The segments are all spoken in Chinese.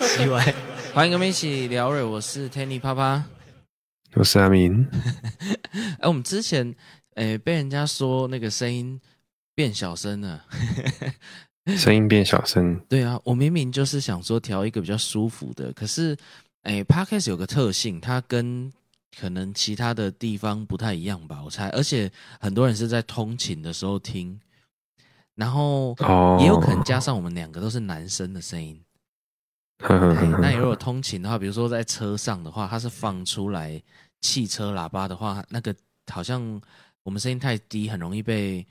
奇怪，欢迎跟我们一起聊瑞，我是 Tanny 啪啪，我是阿明。哎，我们之前诶被人家说那个声音变小声了，声音变小声。对啊，我明明就是想说调一个比较舒服的，可是诶 Podcast 有个特性，它跟可能其他的地方不太一样吧，我猜，而且很多人是在通勤的时候听，然后也有可能加上我们两个都是男生的声音。那如果通勤的话，比如说在车上的话，它是放出来汽车喇叭的话，那个好像我们声音太低，很容易被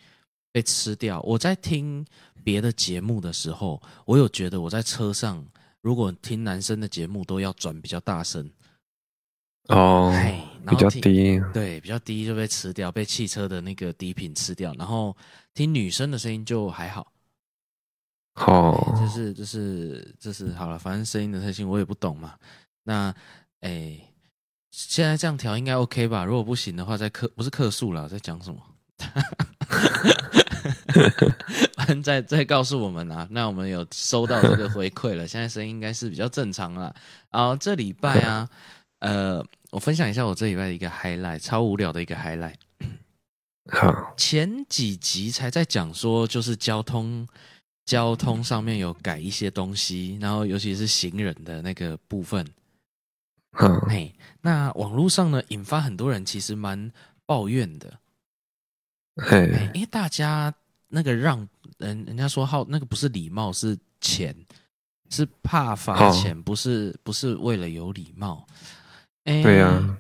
被吃掉。我在听别的节目的时候，我有觉得我在车上如果听男生的节目都要转比较大声。哦，比较低，对，比较低就被吃掉，被汽车的那个低频吃掉。然后听女生的声音就还好。哦，就是就是就是好了，反正声音的特性我也不懂嘛。那哎，现在这样调应该 OK 吧？如果不行的话，再客不是客诉了，在讲什么？反正再再告诉我们啊。那我们有收到这个回馈了，现在声音应该是比较正常了。然后这礼拜啊，呃。我分享一下我这礼拜的一个 highlight，超无聊的一个 highlight。好，前几集才在讲说，就是交通交通上面有改一些东西，然后尤其是行人的那个部分。嗯，嘿，那网络上呢，引发很多人其实蛮抱怨的。嘿，因为大家那个让人人家说好，那个不是礼貌，是钱，是怕罚钱，不是不是为了有礼貌。欸、对呀、啊，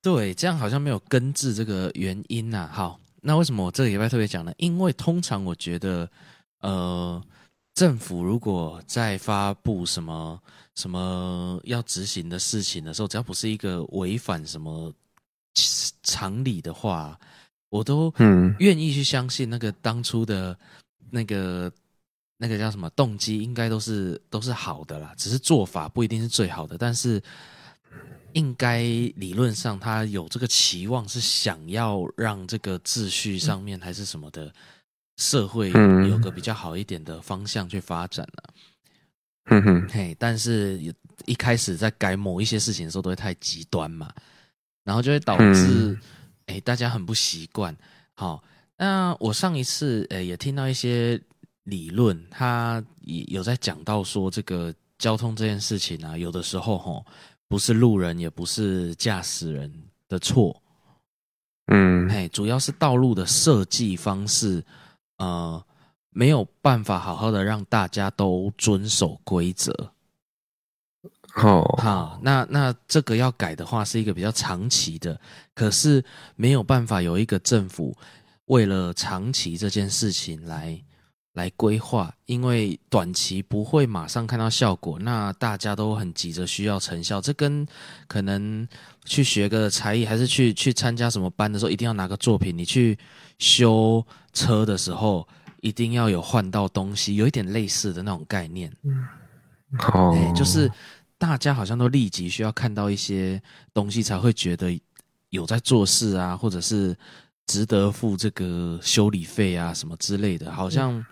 对，这样好像没有根治这个原因呐、啊。好，那为什么我这个礼拜特别讲呢？因为通常我觉得，呃，政府如果在发布什么什么要执行的事情的时候，只要不是一个违反什么常理的话，我都嗯愿意去相信那个当初的那个那个叫什么动机，应该都是都是好的啦。只是做法不一定是最好的，但是。应该理论上，他有这个期望，是想要让这个秩序上面还是什么的社会有个比较好一点的方向去发展了。嗯哼，嘿，但是一开始在改某一些事情的时候，都会太极端嘛，然后就会导致哎大家很不习惯。好，那我上一次诶也听到一些理论，他也有在讲到说，这个交通这件事情啊，有的时候吼。不是路人，也不是驾驶人的错，嗯，嘿，主要是道路的设计方式，呃，没有办法好好的让大家都遵守规则。好，好，那那这个要改的话，是一个比较长期的，可是没有办法有一个政府为了长期这件事情来。来规划，因为短期不会马上看到效果，那大家都很急着需要成效。这跟可能去学个才艺，还是去去参加什么班的时候，一定要拿个作品。你去修车的时候，一定要有换到东西，有一点类似的那种概念。嗯，好，就是大家好像都立即需要看到一些东西，才会觉得有在做事啊，或者是值得付这个修理费啊什么之类的，好像。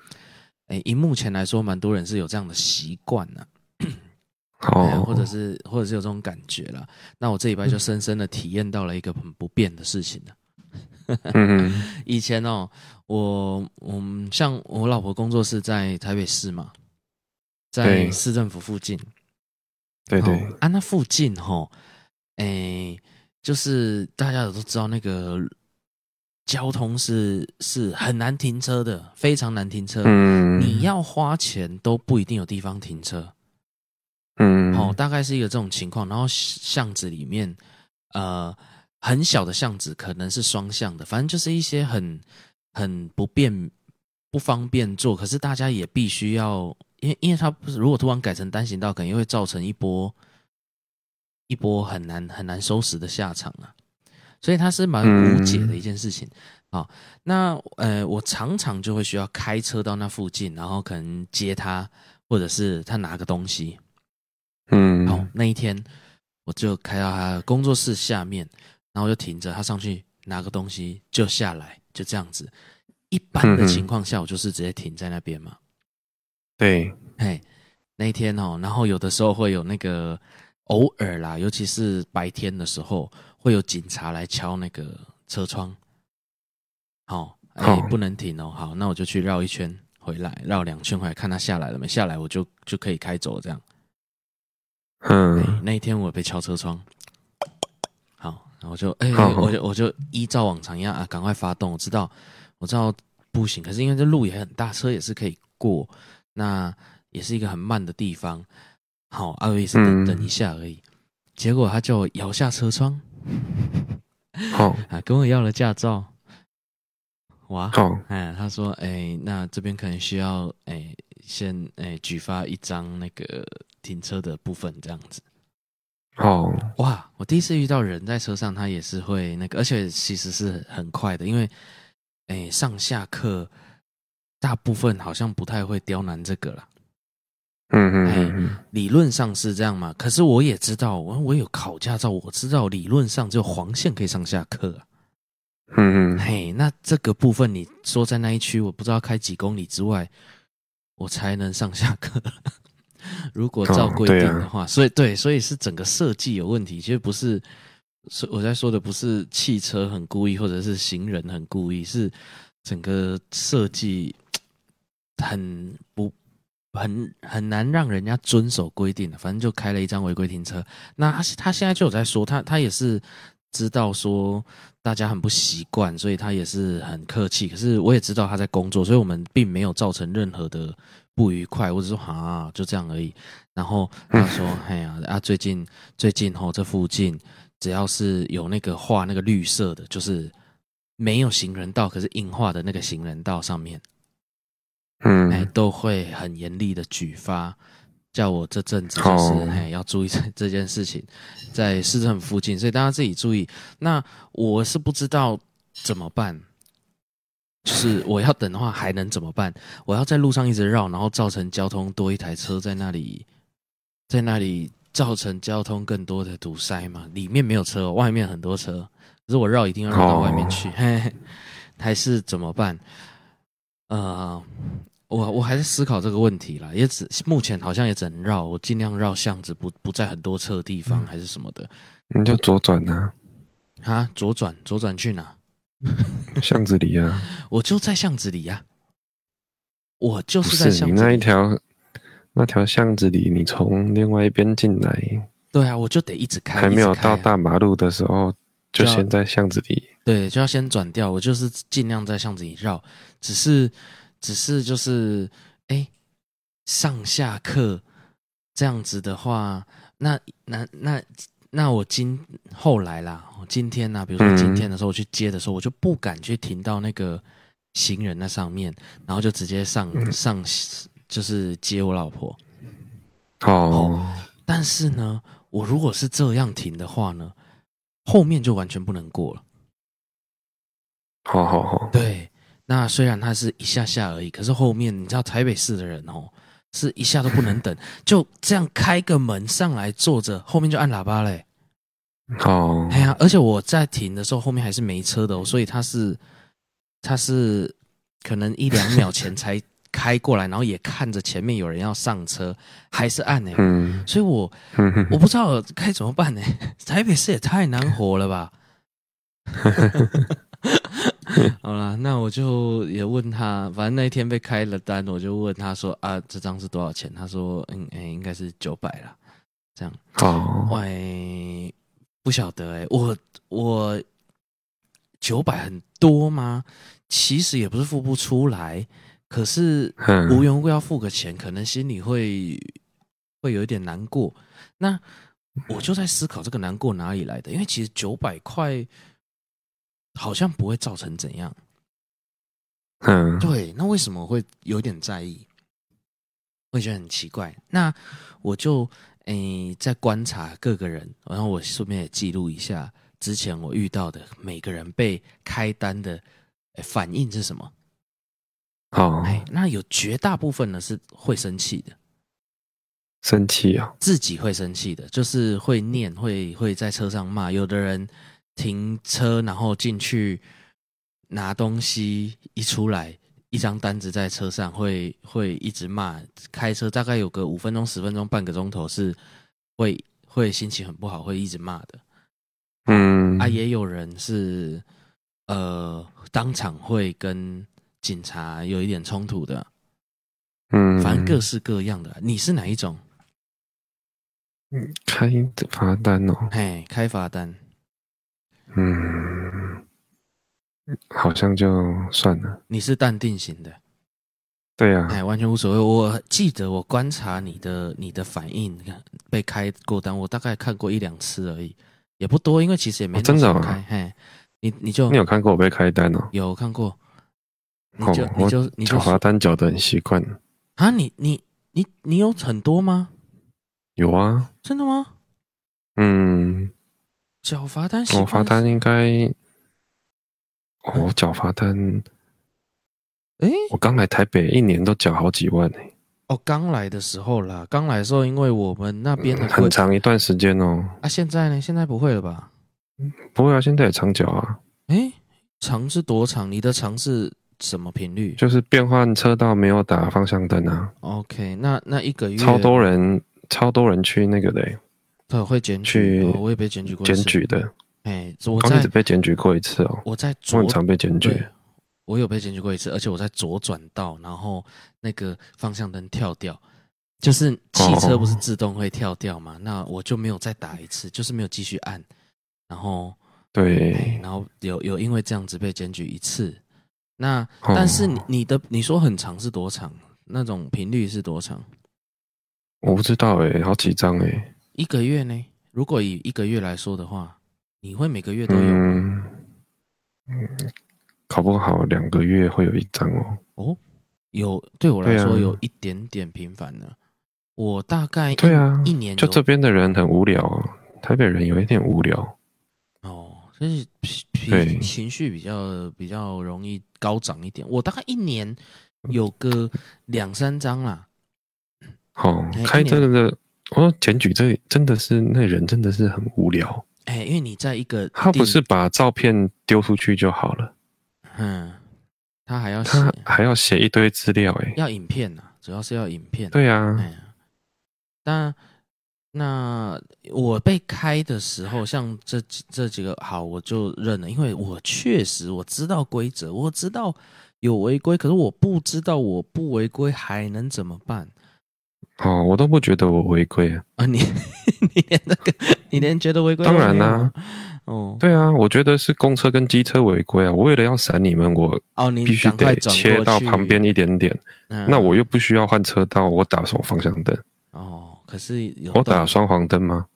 哎，以目前来说，蛮多人是有这样的习惯呢，哦，或者是或者是有这种感觉了。那我这礼拜就深深的体验到了一个很不便的事情了。嗯，以前哦，我我们像我老婆工作室在台北市嘛，在市政府附近。对对，啊，那附近哈，哎，就是大家都知道那个。交通是是很难停车的，非常难停车。嗯，你要花钱都不一定有地方停车。嗯，哦，大概是一个这种情况。然后巷子里面，呃，很小的巷子可能是双向的，反正就是一些很很不便、不方便做。可是大家也必须要，因为因为它不是，如果突然改成单行道，肯定会造成一波一波很难很难收拾的下场啊。所以它是蛮无解的一件事情啊、嗯哦。那呃，我常常就会需要开车到那附近，然后可能接他，或者是他拿个东西。嗯，好，那一天我就开到他工作室下面，然后就停着，他上去拿个东西就下来，就这样子。一般的情况下，我就是直接停在那边嘛。对，嘿，那一天哦，然后有的时候会有那个偶尔啦，尤其是白天的时候，会有警察来敲那个车窗。好，哎，不能停哦。好，那我就去绕一圈回来，绕两圈回来，看他下来了没？下来我就就可以开走这样。嗯，那一天我被敲车窗。好，然后就哎，我就我就依照往常一样啊，赶快发动。我知道，我知道不行，可是因为这路也很大，车也是可以过。那也是一个很慢的地方，好，阿维斯等等一下而已。嗯、结果他就摇下车窗，好 啊，跟我要了驾照。哇，好，哎，他说，哎，那这边可能需要，哎，先，哎，举发一张那个停车的部分，这样子。哦，哇，我第一次遇到人在车上，他也是会那个，而且其实是很快的，因为，哎，上下课大部分好像不太会刁难这个了。嗯嗯嗯，理论上是这样嘛？可是我也知道，我我有考驾照，我知道理论上只有黄线可以上下课啊。嗯嗯，嘿，那这个部分你说在那一区，我不知道开几公里之外，我才能上下课。如果照规定的话，所以对，所以是整个设计有问题。其实不是，是我在说的不是汽车很故意，或者是行人很故意，是整个设计很不。很很难让人家遵守规定的，反正就开了一张违规停车。那他他现在就有在说，他他也是知道说大家很不习惯，所以他也是很客气。可是我也知道他在工作，所以我们并没有造成任何的不愉快。我只说啊，就这样而已。然后他说：“ 哎呀啊，最近最近吼，这附近只要是有那个画那个绿色的，就是没有行人道，可是硬画的那个行人道上面。”嗯，哎，都会很严厉的举发，叫我这阵子就是哎要注意这 这件事情，在市政附近，所以大家自己注意。那我是不知道怎么办，就是我要等的话还能怎么办？我要在路上一直绕，然后造成交通多一台车在那里，在那里造成交通更多的堵塞嘛？里面没有车，外面很多车，可是我绕一定要绕到外面去，嘿嘿，还是怎么办？呃，我我还在思考这个问题啦，也只目前好像也只能绕，我尽量绕巷子，不不在很多车的地方，嗯、还是什么的。你就左转呐？啊，左转，左转去哪？巷子里啊。我就在巷子里呀、啊。我就是在巷子里。你那一条那条巷子里，你从另外一边进来。对啊，我就得一直开。还没有到大马路的时候，就先在巷子里。对，就要先转掉。我就是尽量在巷子里绕。只是，只是就是，哎，上下课这样子的话，那那那那我今后来啦，今天呢、啊，比如说今天的时候我去接的时候，我就不敢去停到那个行人那上面，然后就直接上上，就是接我老婆。哦，但是呢，我如果是这样停的话呢，后面就完全不能过了。好好好，对。那虽然它是一下下而已，可是后面你知道台北市的人哦，是一下都不能等，就这样开个门上来坐着，后面就按喇叭嘞。哦，哎呀，而且我在停的时候，后面还是没车的哦，所以他是他是可能一两秒前才开过来，然后也看着前面有人要上车，还是按呢。嗯，所以我我不知道该怎么办呢。台北市也太难活了吧。好啦，那我就也问他，反正那一天被开了单，我就问他说啊，这张是多少钱？他说嗯，哎、欸，应该是九百啦。这样。哦，喂，不晓得哎、欸，我我九百很多吗？其实也不是付不出来，可是无缘无故要付个钱，可能心里会会有一点难过。那我就在思考这个难过哪里来的，因为其实九百块。好像不会造成怎样，嗯，对，那为什么我会有点在意？会觉得很奇怪。那我就诶在观察各个人，然后我顺便也记录一下之前我遇到的每个人被开单的反应是什么。哦，哎，那有绝大部分呢是会生气的，生气啊，自己会生气的，就是会念，会会在车上骂，有的人。停车，然后进去拿东西，一出来一张单子在车上会会一直骂，开车大概有个五分钟、十分钟、半个钟头是会会心情很不好，会一直骂的。嗯啊，也有人是呃当场会跟警察有一点冲突的。嗯，反正各式各样的。你是哪一种？嗯开罚单哦。嘿，开罚单。嗯，好像就算了。你是淡定型的。对呀、啊。哎，完全无所谓。我记得我观察你的你的反应，看被开过单，我大概看过一两次而已，也不多，因为其实也没那么想开。嘿，你你就你有看过我被开单哦？有看过。你就、哦、你就你就缴罚单缴的很习惯。啊，你你你你有很多吗？有啊，真的吗？嗯，缴罚单，我罚单应该，我缴罚单，哎，我刚来台北一年都缴好几万呢。哦，刚来的时候啦，刚来的时候，因为我们那边的很长一段时间哦。啊，现在呢？现在不会了吧？不会啊，现在也长缴啊。哎，长是多长？你的长是？什么频率？就是变换车道没有打方向灯啊。OK，那那一个月超多人，超多人去那个的、欸，他会检举、哦，我也被检举过，检举的。哎，我刚只被检举过一次哦。我在左，我很常被检举。我有被检举过一次，而且我在左转道，然后那个方向灯跳掉，就是汽车不是自动会跳掉嘛？哦、那我就没有再打一次，就是没有继续按，然后对，然后有有因为这样子被检举一次。那但是你你的你说很长是多长？那种频率是多长？我不知道哎、欸，好几张哎、欸。一个月呢？如果以一个月来说的话，你会每个月都有？嗯，考不好两个月会有一张哦。哦，有对我来说有一点点频繁了。我大概对啊，一年就这边的人很无聊，台北人有一点无聊哦。所以脾情绪比较比较容易高涨一点。我大概一年有个两三张啦。好，开这个的，我检举这真的是那人真的是很无聊。哎，因为你在一个他不是把照片丢出去就好了。嗯，他还要他还要写一堆资料哎，要影片呐，主要是要影片。对啊，那。那我被开的时候，像这这几个好，我就认了，因为我确实我知道规则，我知道有违规，可是我不知道我不违规还能怎么办？哦，我都不觉得我违规啊！啊，你 你连那个你连觉得违规？当然啦、啊，哦，对啊，我觉得是公车跟机车违规啊！我为了要闪你们，我哦，你必须得切到旁边一点点，嗯、那我又不需要换车道，我打什么方向灯？哦。可是有我打双黄灯吗？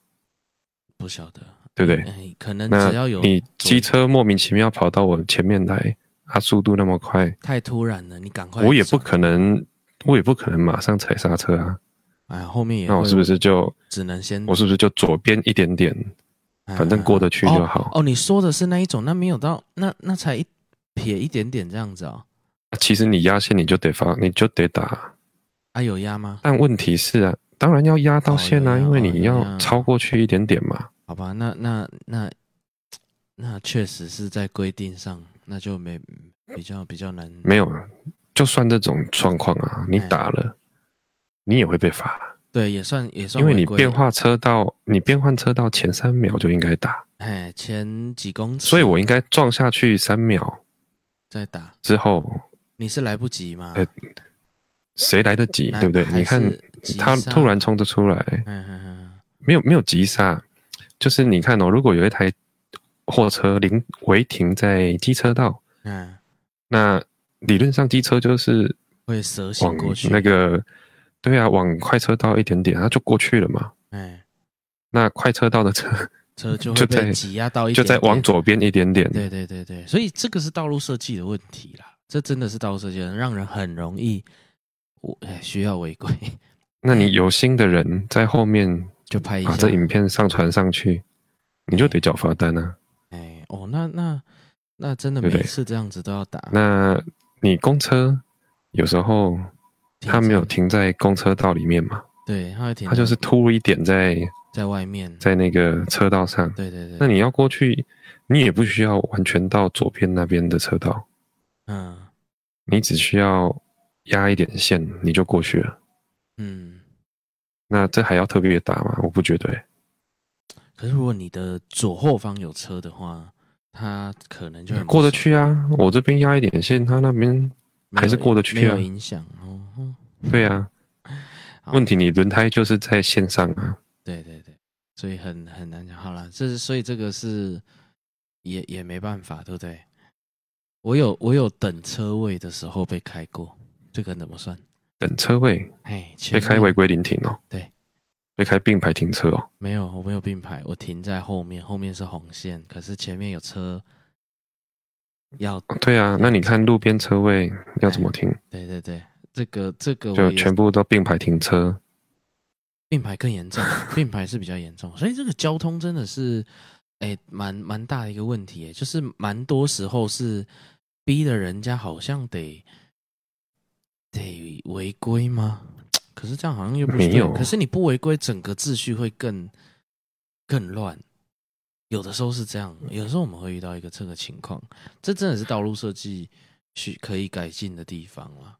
不晓得，对不对？欸、可能只要有你机车莫名其妙跑到我前面来，它速度那么快，太突然了，你赶快。我也不可能，我也不可能马上踩刹车啊！哎，后面也那我是不是就只能先？我是不是就左边一点点，反正过得去就好。哦，哦，你说的是那一种，那没有到那那才一撇一点点这样子哦。其实你压线你就得发，你就得打。啊，有压吗？但问题是啊。当然要压到线啊，因为你要超过去一点点嘛。好吧，那那那那确实是在规定上，那就没比较比较难。没有，就算这种状况啊，你打了，你也会被罚。对，也算也算，因为你变化车道，你变换车道前三秒就应该打。哎，前几公尺，所以我应该撞下去三秒再打。之后你是来不及吗？呃，谁来得及？对不对？你看。他突然冲得出来，嗯嗯嗯，没有没有急刹，就是你看哦，如果有一台货车临违停在机车道，嗯，那理论上机车就是会蛇行过去，那个对啊，往快车道一点点，它就过去了嘛，哎，那快车道的车车 就会被挤压到一点点，就在往左边一点点，对对对对，所以这个是道路设计的问题啦，这真的是道路设计，让人很容易我哎需要违规。那你有心的人在后面就拍一下，把这影片上传上去，你就得缴罚单啊！哎，哦，那那那真的每次这样子都要打。那你公车有时候他没有停在公车道里面嘛？对，他会停，他就是凸一点在在外面，在那个车道上。对对对。那你要过去，你也不需要完全到左边那边的车道。嗯。你只需要压一点线，你就过去了。嗯，那这还要特别打吗？我不觉得、欸。可是如果你的左后方有车的话，他可能就过得去啊。我这边压一点线，他那边还是过得去啊，没有影响哦。对啊，问题你轮胎就是在线上啊。对对对，所以很很难讲。好了，这是所以这个是也也没办法，对不对？我有我有等车位的时候被开过，这个怎么算？等车位？哎，被开违规临停哦。对，被开并排停车哦。没有，我没有并排，我停在后面，后面是红线，可是前面有车要。对啊，那你看路边车位要怎么停？对对对，这个这个就全部都并排停车。并排更严重，并排是比较严重，所以这个交通真的是，哎，蛮蛮大的一个问题，哎，就是蛮多时候是。逼的人家好像得得违规吗？可是这样好像又不没有。可是你不违规，整个秩序会更更乱。有的时候是这样，有的时候我们会遇到一个这个情况。这真的是道路设计需可以改进的地方了。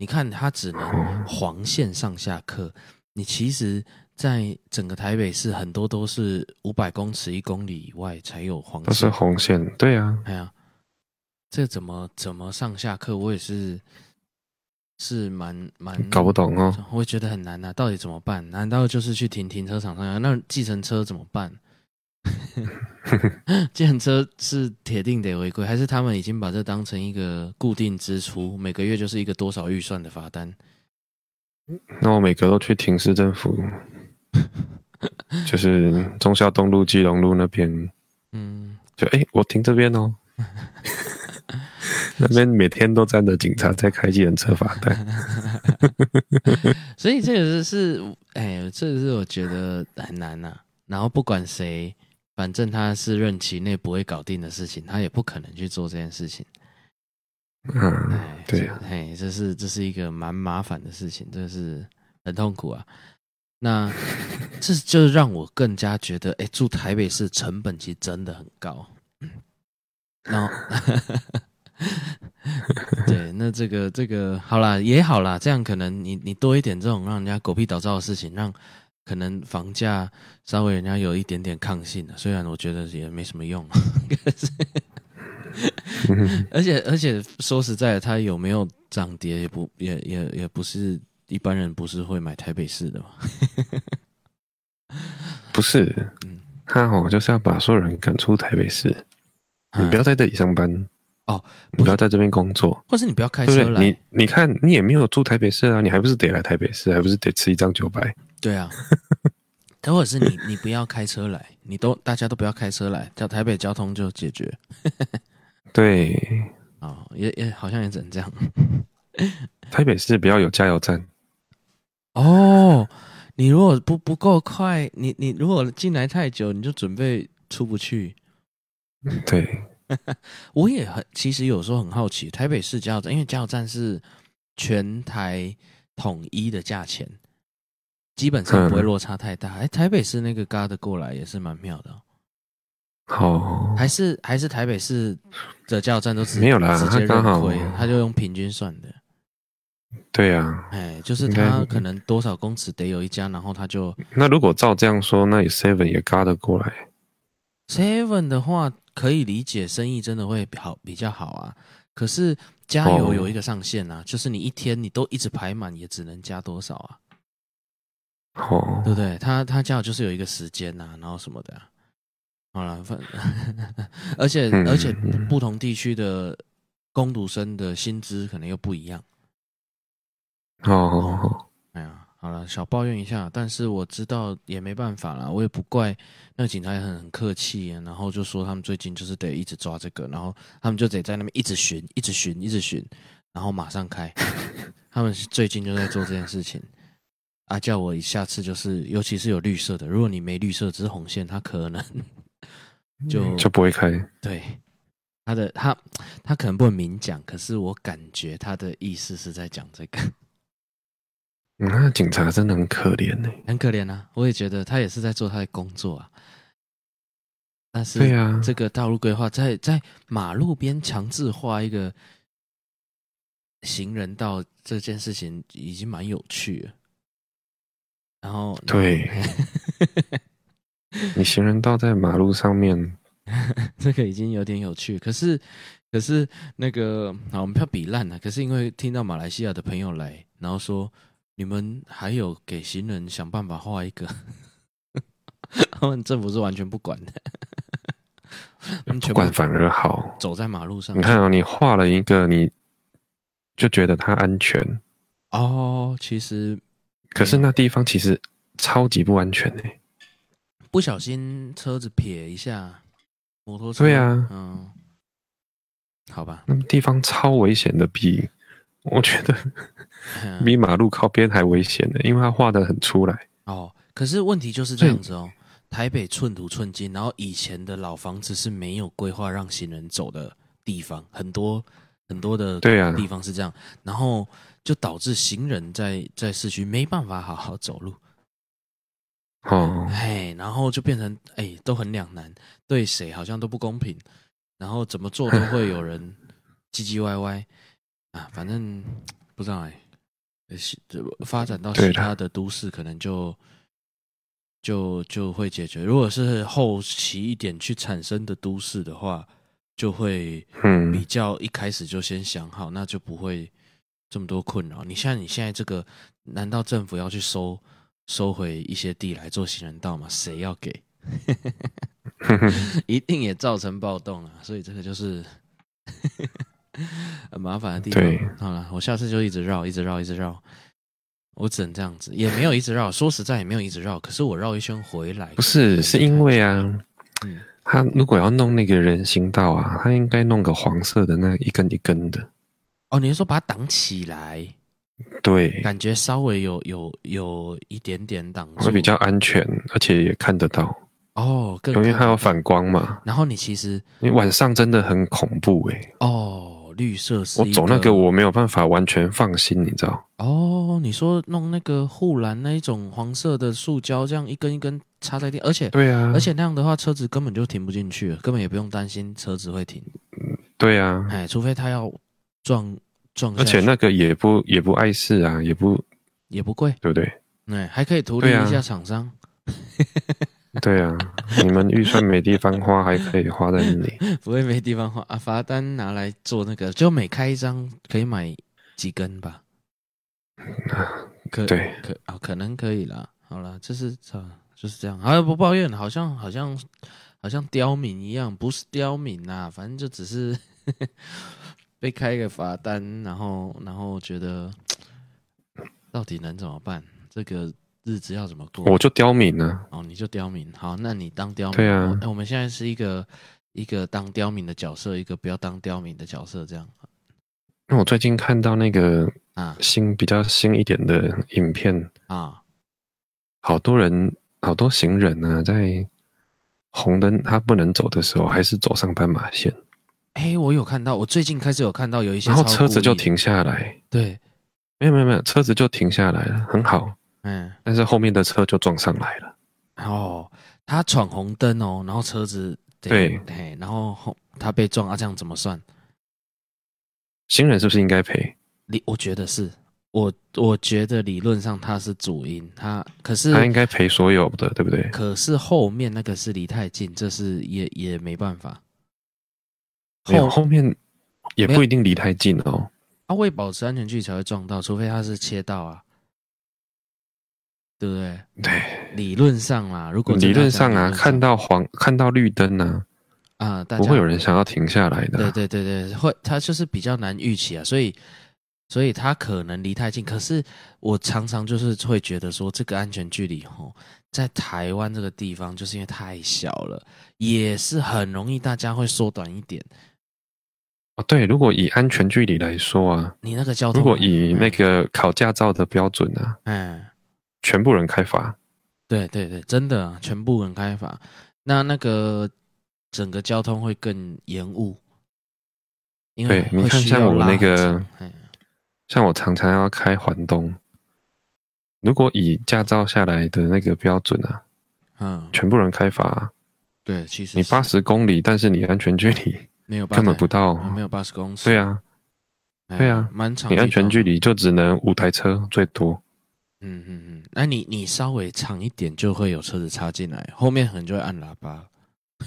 你看，它只能黄线上下客。你其实，在整个台北市，很多都是五百公尺、一公里以外才有黄线。都是红线，对啊，哎呀。这怎么怎么上下课？我也是是蛮蛮搞不懂哦。我也觉得很难啊，到底怎么办？难道就是去停停车场上？那计程车怎么办？计程车是铁定得违规，还是他们已经把这当成一个固定支出，每个月就是一个多少预算的罚单？那我每个都去停市政府，就是中孝东路、基隆路那边。嗯，就哎，我停这边哦。那边每天都站着警察在开计程车罚单，所以这个是，哎，这个是我觉得很难呐、啊。然后不管谁，反正他是任期内不会搞定的事情，他也不可能去做这件事情。嗯，对，哎，这是这是一个蛮麻烦的事情，这是很痛苦啊。那 这就让我更加觉得，哎，住台北市成本其实真的很高。然后。对，那这个这个好啦，也好啦，这样可能你你多一点这种让人家狗屁倒灶的事情，让可能房价稍微人家有一点点抗性的，虽然我觉得也没什么用，可是，而且而且说实在的，它有没有涨跌也不也也也不是一般人不是会买台北市的嘛，不是，嗯，他哦就是要把所有人赶出台北市，你不要在这里上班。哦，不要在这边工作，或是你不要开车来。你你看，你也没有住台北市啊，你还不是得来台北市，还不是得吃一张九百？对啊，或者是你你不要开车来，你都大家都不要开车来，叫台北交通就解决。对，哦，也也好像也只能这样。台北市不要有加油站。哦，你如果不不够快，你你如果进来太久，你就准备出不去。对。我也很，其实有时候很好奇，台北市加油站，因为加油站是全台统一的价钱，基本上不会落差太大。哎、嗯，台北市那个嘎的过来也是蛮妙的。哦，还是还是台北市的加油站都是没有啦，直接认亏，他就用平均算的。对呀、啊，哎，就是他可能多少公尺得有一家，然后他就那如果照这样说，那 Seven 也嘎得过来。Seven 的话。可以理解，生意真的会好比较好啊。可是加油有一个上限啊，oh. 就是你一天你都一直排满，也只能加多少啊？哦，oh. 对不对？他他加油就是有一个时间呐、啊，然后什么的、啊。好了，反 而且而且不同地区的工读生的薪资可能又不一样。哦，oh. 哎呀。好了，小抱怨一下，但是我知道也没办法啦，我也不怪那个警察也很很客气，然后就说他们最近就是得一直抓这个，然后他们就得在那边一直巡，一直巡，一直巡，然后马上开。他们最近就在做这件事情啊，叫我下次就是，尤其是有绿色的，如果你没绿色，只是红线，它可能就就不会开。对，他的他他可能不会明讲，可是我感觉他的意思是在讲这个。那警察真的很可怜呢，很可怜啊！我也觉得他也是在做他的工作啊。但是，对啊，这个道路规划在在马路边强制画一个行人道这件事情已经蛮有趣了。然后，对，你行人道在马路上面，这个已经有点有趣。可是，可是那个，好，我们不要比烂了。可是因为听到马来西亚的朋友来，然后说你们还有给行人想办法画一个，他们政府是完全不管的，不管反而好，走在马路上。你看啊、哦，你画了一个，你就觉得它安全哦，其实。可是那地方其实超级不安全呢、欸，不小心车子撇一下，摩托车。对啊，嗯，好吧，那地方超危险的，比我觉得比马路靠边还危险的，因为它画的很出来。哦，可是问题就是这样子哦，台北寸土寸金，然后以前的老房子是没有规划让行人走的地方，很多很多的对啊地方是这样，然后。就导致行人在在市区没办法好好走路，哦，哎，然后就变成哎都很两难，对谁好像都不公平，然后怎么做都会有 人唧唧歪歪啊，反正不知道哎，发展到其他的都市可能就就就会解决。如果是后期一点去产生的都市的话，就会比较一开始就先想好，那就不会。这么多困扰，你像你现在这个，难道政府要去收收回一些地来做行人道吗？谁要给？一定也造成暴动啊！所以这个就是 很麻烦的地方。对，好了，我下次就一直绕，一直绕，一直绕。我只能这样子，也没有一直绕。说实在，也没有一直绕。可是我绕一圈回来，不是，是因为啊，嗯，他如果要弄那个人行道啊，他应该弄个黄色的那一根一根的。哦，你是说把它挡起来？对，感觉稍微有有有一点点挡住，会比较安全，而且也看得到。哦，更因为它有反光嘛。然后你其实你晚上真的很恐怖哎、欸。哦，绿色是。我走那个我没有办法完全放心，你知道？哦，你说弄那个护栏那一种黄色的塑胶，这样一根一根插在地，而且对啊，而且那样的话车子根本就停不进去了，根本也不用担心车子会停。嗯，对啊，哎，除非他要。撞撞，而且那个也不也不碍事啊，也不也不贵，对不对？对，还可以图利一下厂商。对啊，你们预算没地方花，还可以花在那里，不会没地方花啊！罚单拿来做那个，就每开一张可以买几根吧？可对可啊，可能可以啦。好了，就是啊，就是这样。好，不抱怨，好像好像好像刁民一样，不是刁民呐，反正就只是。被开一个罚单，然后然后觉得 到底能怎么办？这个日子要怎么过？我就刁民呢。哦，你就刁民。好，那你当刁民。对啊。我们现在是一个一个当刁民的角色，一个不要当刁民的角色，这样。那我最近看到那个啊新比较新一点的影片啊，好多人好多行人呢、啊，在红灯他不能走的时候，还是走上斑马线。哎，我有看到，我最近开始有看到有一些，然后车子就停下来，对，没有没有没有，车子就停下来了，很好，嗯，但是后面的车就撞上来了。哦，他闯红灯哦，然后车子对，对，然后他被撞啊，这样怎么算？行人是不是应该赔？理，我觉得是，我我觉得理论上他是主因，他可是他应该赔所有的，对不对？可是后面那个是离太近，这是也也没办法。后后面也不一定离太近哦，他为保持安全距离才会撞到，除非他是切到啊，对不对？对，理论上啦，如果理论上啊，看到黄看到绿灯呢，啊，不会有人想要停下来的。对对对对，会，他就是比较难预期啊，所以所以他可能离太近。可是我常常就是会觉得说，这个安全距离吼，在台湾这个地方，就是因为太小了，也是很容易大家会缩短一点。对，如果以安全距离来说啊，你那个交通，如果以那个考驾照的标准啊，嗯，全部人开罚，对对对，真的全部人开罚，那那个整个交通会更延误。因为对，你看像我那个，像我常常要开环东，如果以驾照下来的那个标准啊，嗯，全部人开罚，对，其实你八十公里，但是你安全距离。没有，根本不到，没有八十公尺。对啊，对啊，蛮长。你安全距离就只能五台车最多。嗯嗯嗯，那你你稍微长一点就会有车子插进来，后面可能就会按喇叭。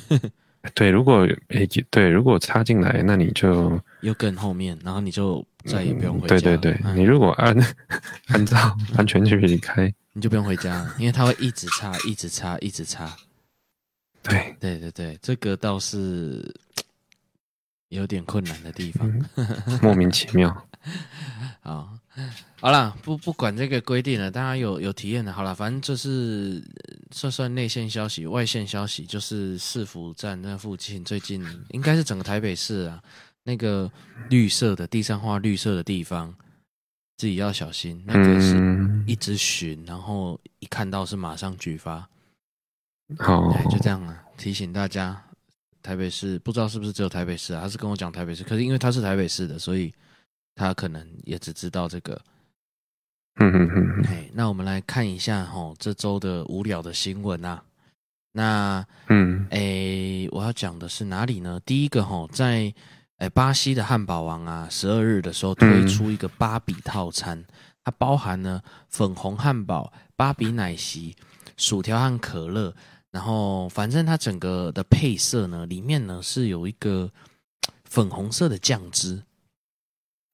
对，如果诶，对，如果插进来，那你就又更后面，然后你就再也不用回家。对对对，你如果按 按照 安全距离开，你就不用回家，因为它会一直插，一直插，一直插。对对对对，这个倒是有点困难的地方，莫名其妙。好，好了，不不管这个规定了，大家有有体验的，好了，反正就是算算内线消息，外线消息就是市府站那附近，最近应该是整个台北市啊，那个绿色的地上画绿色的地方，自己要小心，那个是一直巡，然后一看到是马上举发。好，就这样啊，提醒大家，台北市不知道是不是只有台北市啊？他是跟我讲台北市，可是因为他是台北市的，所以。他可能也只知道这个，嗯嗯嗯。哎，那我们来看一下哈，这周的无聊的新闻啊。那嗯，哎，我要讲的是哪里呢？第一个哈，在哎巴西的汉堡王啊，十二日的时候推出一个芭比套餐，它包含呢粉红汉堡、芭比奶昔、薯条和可乐，然后反正它整个的配色呢，里面呢是有一个粉红色的酱汁。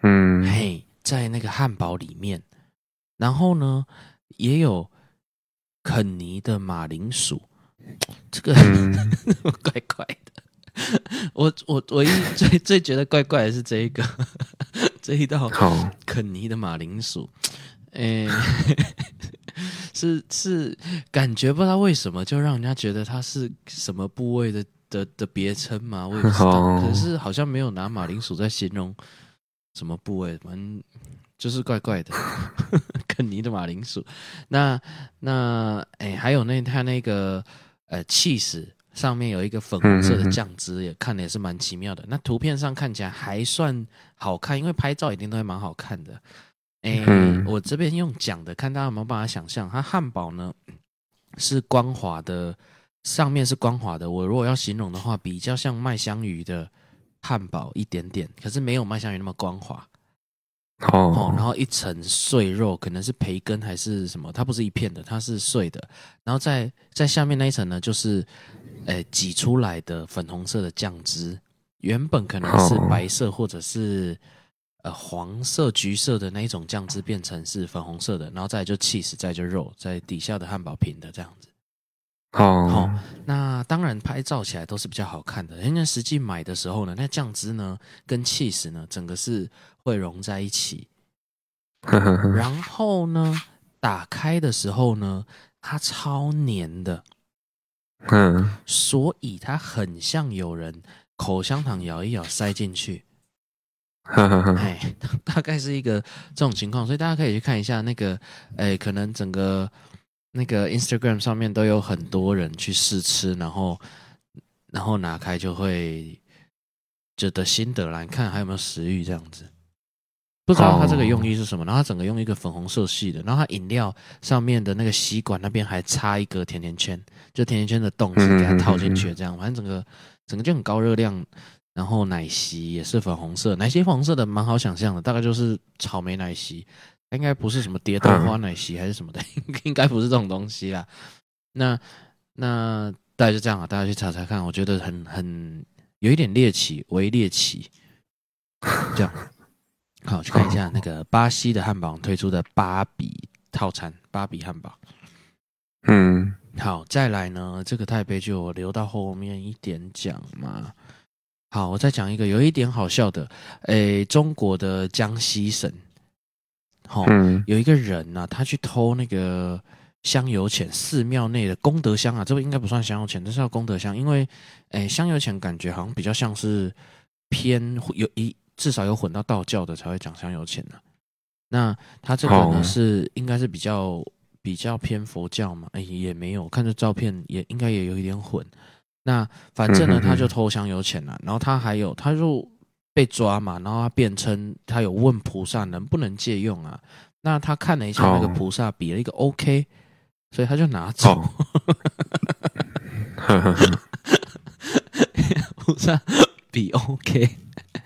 嗯，嘿，在那个汉堡里面，然后呢，也有肯尼的马铃薯，这个、嗯、怪怪的。我我唯一最最觉得怪怪的是这一个这一道肯尼的马铃薯，哎，是是感觉不知道为什么就让人家觉得它是什么部位的的的别称嘛，我也不知道，可是好像没有拿马铃薯在形容。什么部位？反正就是怪怪的，肯尼的马铃薯。那那哎，还有那它那个呃，cheese 上面有一个粉红色的酱汁，也看的也是蛮奇妙的。那图片上看起来还算好看，因为拍照一定都会蛮好看的。哎，我这边用讲的，看大家有没有办法想象，它汉堡呢是光滑的，上面是光滑的。我如果要形容的话，比较像麦香鱼的。汉堡一点点，可是没有麦香鱼那么光滑哦。Oh. 然后一层碎肉，可能是培根还是什么？它不是一片的，它是碎的。然后在在下面那一层呢，就是诶挤出来的粉红色的酱汁，原本可能是白色或者是呃黄色、橘色的那一种酱汁，变成是粉红色的。然后再就 cheese，，再就肉，在底下的汉堡平的这样子。哦，好，那当然拍照起来都是比较好看的。人家实际买的时候呢，那酱汁呢跟 cheese 呢，整个是会融在一起。然后呢，打开的时候呢，它超黏的，嗯，所以它很像有人口香糖咬一咬塞进去。哎，大概是一个这种情况，所以大家可以去看一下那个，哎，可能整个。那个 Instagram 上面都有很多人去试吃，然后然后拿开就会觉得心得来看还有没有食欲这样子，不知道它这个用意是什么。然后它整个用一个粉红色系的，然后它饮料上面的那个吸管那边还插一个甜甜圈，就甜甜圈的洞是给它套进去这样。反正整个整个就很高热量，然后奶昔也是粉红色，奶昔粉红色的蛮好想象的，大概就是草莓奶昔。应该不是什么蝶豆花奶昔还是什么的，嗯、应该不是这种东西啦。那那大家就这样啊，大家去查查看，我觉得很很有一点猎奇，微猎奇。这样，好，去看一下那个巴西的汉堡推出的芭比套餐，芭比汉堡。嗯，好，再来呢，这个台北就我留到后面一点讲嘛。好，我再讲一个有一点好笑的，诶，中国的江西省。好、哦，有一个人呐、啊，他去偷那个香油钱，寺庙内的功德箱啊，这个应该不算香油钱，这是要功德箱，因为，诶，香油钱感觉好像比较像是偏有一至少有混到道教的才会讲香油钱呢、啊。那他这个呢、哦、是应该是比较比较偏佛教嘛？诶，也没有，看这照片也应该也有一点混。那反正呢，他就偷香油钱了、啊，然后他还有他就。被抓嘛，然后他辩称他有问菩萨能不能借用啊？那他看了一下那个菩萨，比了一个 OK，所以他就拿走。菩萨比 OK，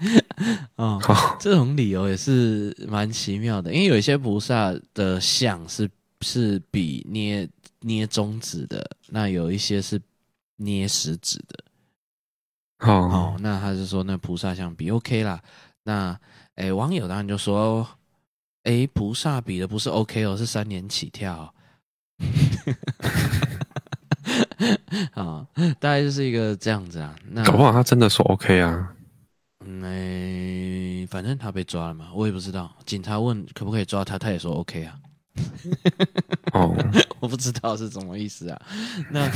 哦，这种理由也是蛮奇妙的，因为有一些菩萨的像是是比捏捏中指的，那有一些是捏食指的。哦，哦，那他就说那菩萨像比 OK 啦。那哎，网友当然就说，哎，菩萨比的不是 OK 哦，是三年起跳。啊，大概就是一个这样子啊。那搞不好他真的说 OK 啊。嗯，反正他被抓了嘛，我也不知道。警察问可不可以抓他，他也说 OK 啊。哦，我不知道是什么意思啊。那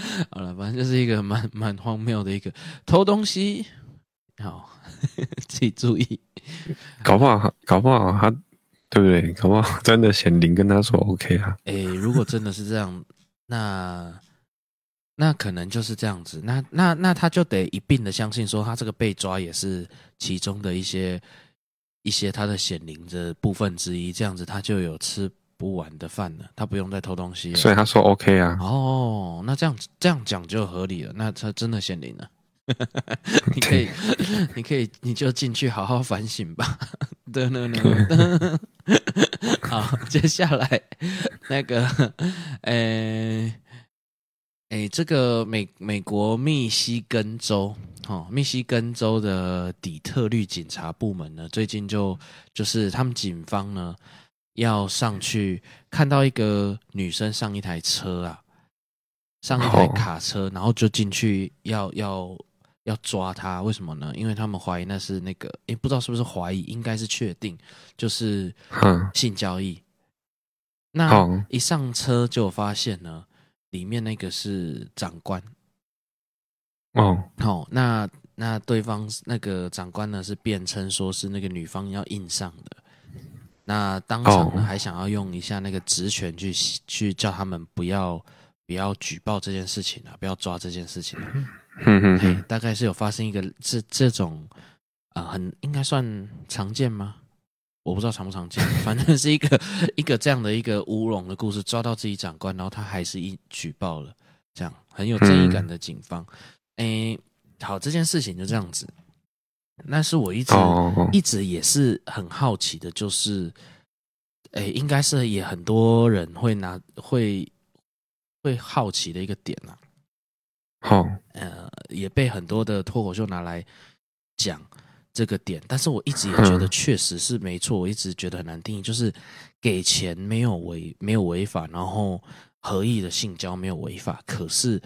好了，反正就是一个蛮蛮荒谬的一个偷东西。好，自己注意。搞不好，搞不好他对不对？搞不好真的显灵跟他说 OK 啊。哎，如果真的是这样。那那可能就是这样子，那那那他就得一并的相信说，他这个被抓也是其中的一些一些他的显灵的部分之一，这样子他就有吃不完的饭了，他不用再偷东西了。所以他说 OK 啊。哦，那这样这样讲就合理了，那他真的显灵了。你可以，你可以，你就进去好好反省吧。对 对对。好，接下来那个，诶、欸、诶、欸，这个美美国密西根州，哦，密西根州的底特律警察部门呢，最近就就是他们警方呢要上去看到一个女生上一台车啊，上一台卡车，然后就进去要要。要抓她，为什么呢？因为他们怀疑那是那个，诶，不知道是不是怀疑，应该是确定，就是性交易。那一上车就发现呢，里面那个是长官。哦，好，那那对方那个长官呢是辩称说是那个女方要硬上的，那当场呢还想要用一下那个职权去去叫他们不要不要举报这件事情啊，不要抓这件事情啊。嗯大概是有发生一个这这种啊、呃，很应该算常见吗？我不知道常不常见，反正是一个一个这样的一个乌龙的故事，抓到自己长官，然后他还是一举报了，这样很有正义感的警方。哎、嗯，好，这件事情就这样子。那是我一直哦一直也是很好奇的，就是哎，应该是也很多人会拿会会好奇的一个点啊。好，呃，也被很多的脱口秀拿来讲这个点，但是我一直也觉得确实是没错，我一直觉得很难定义，就是给钱没有违没有违法，然后合意的性交没有违法，可是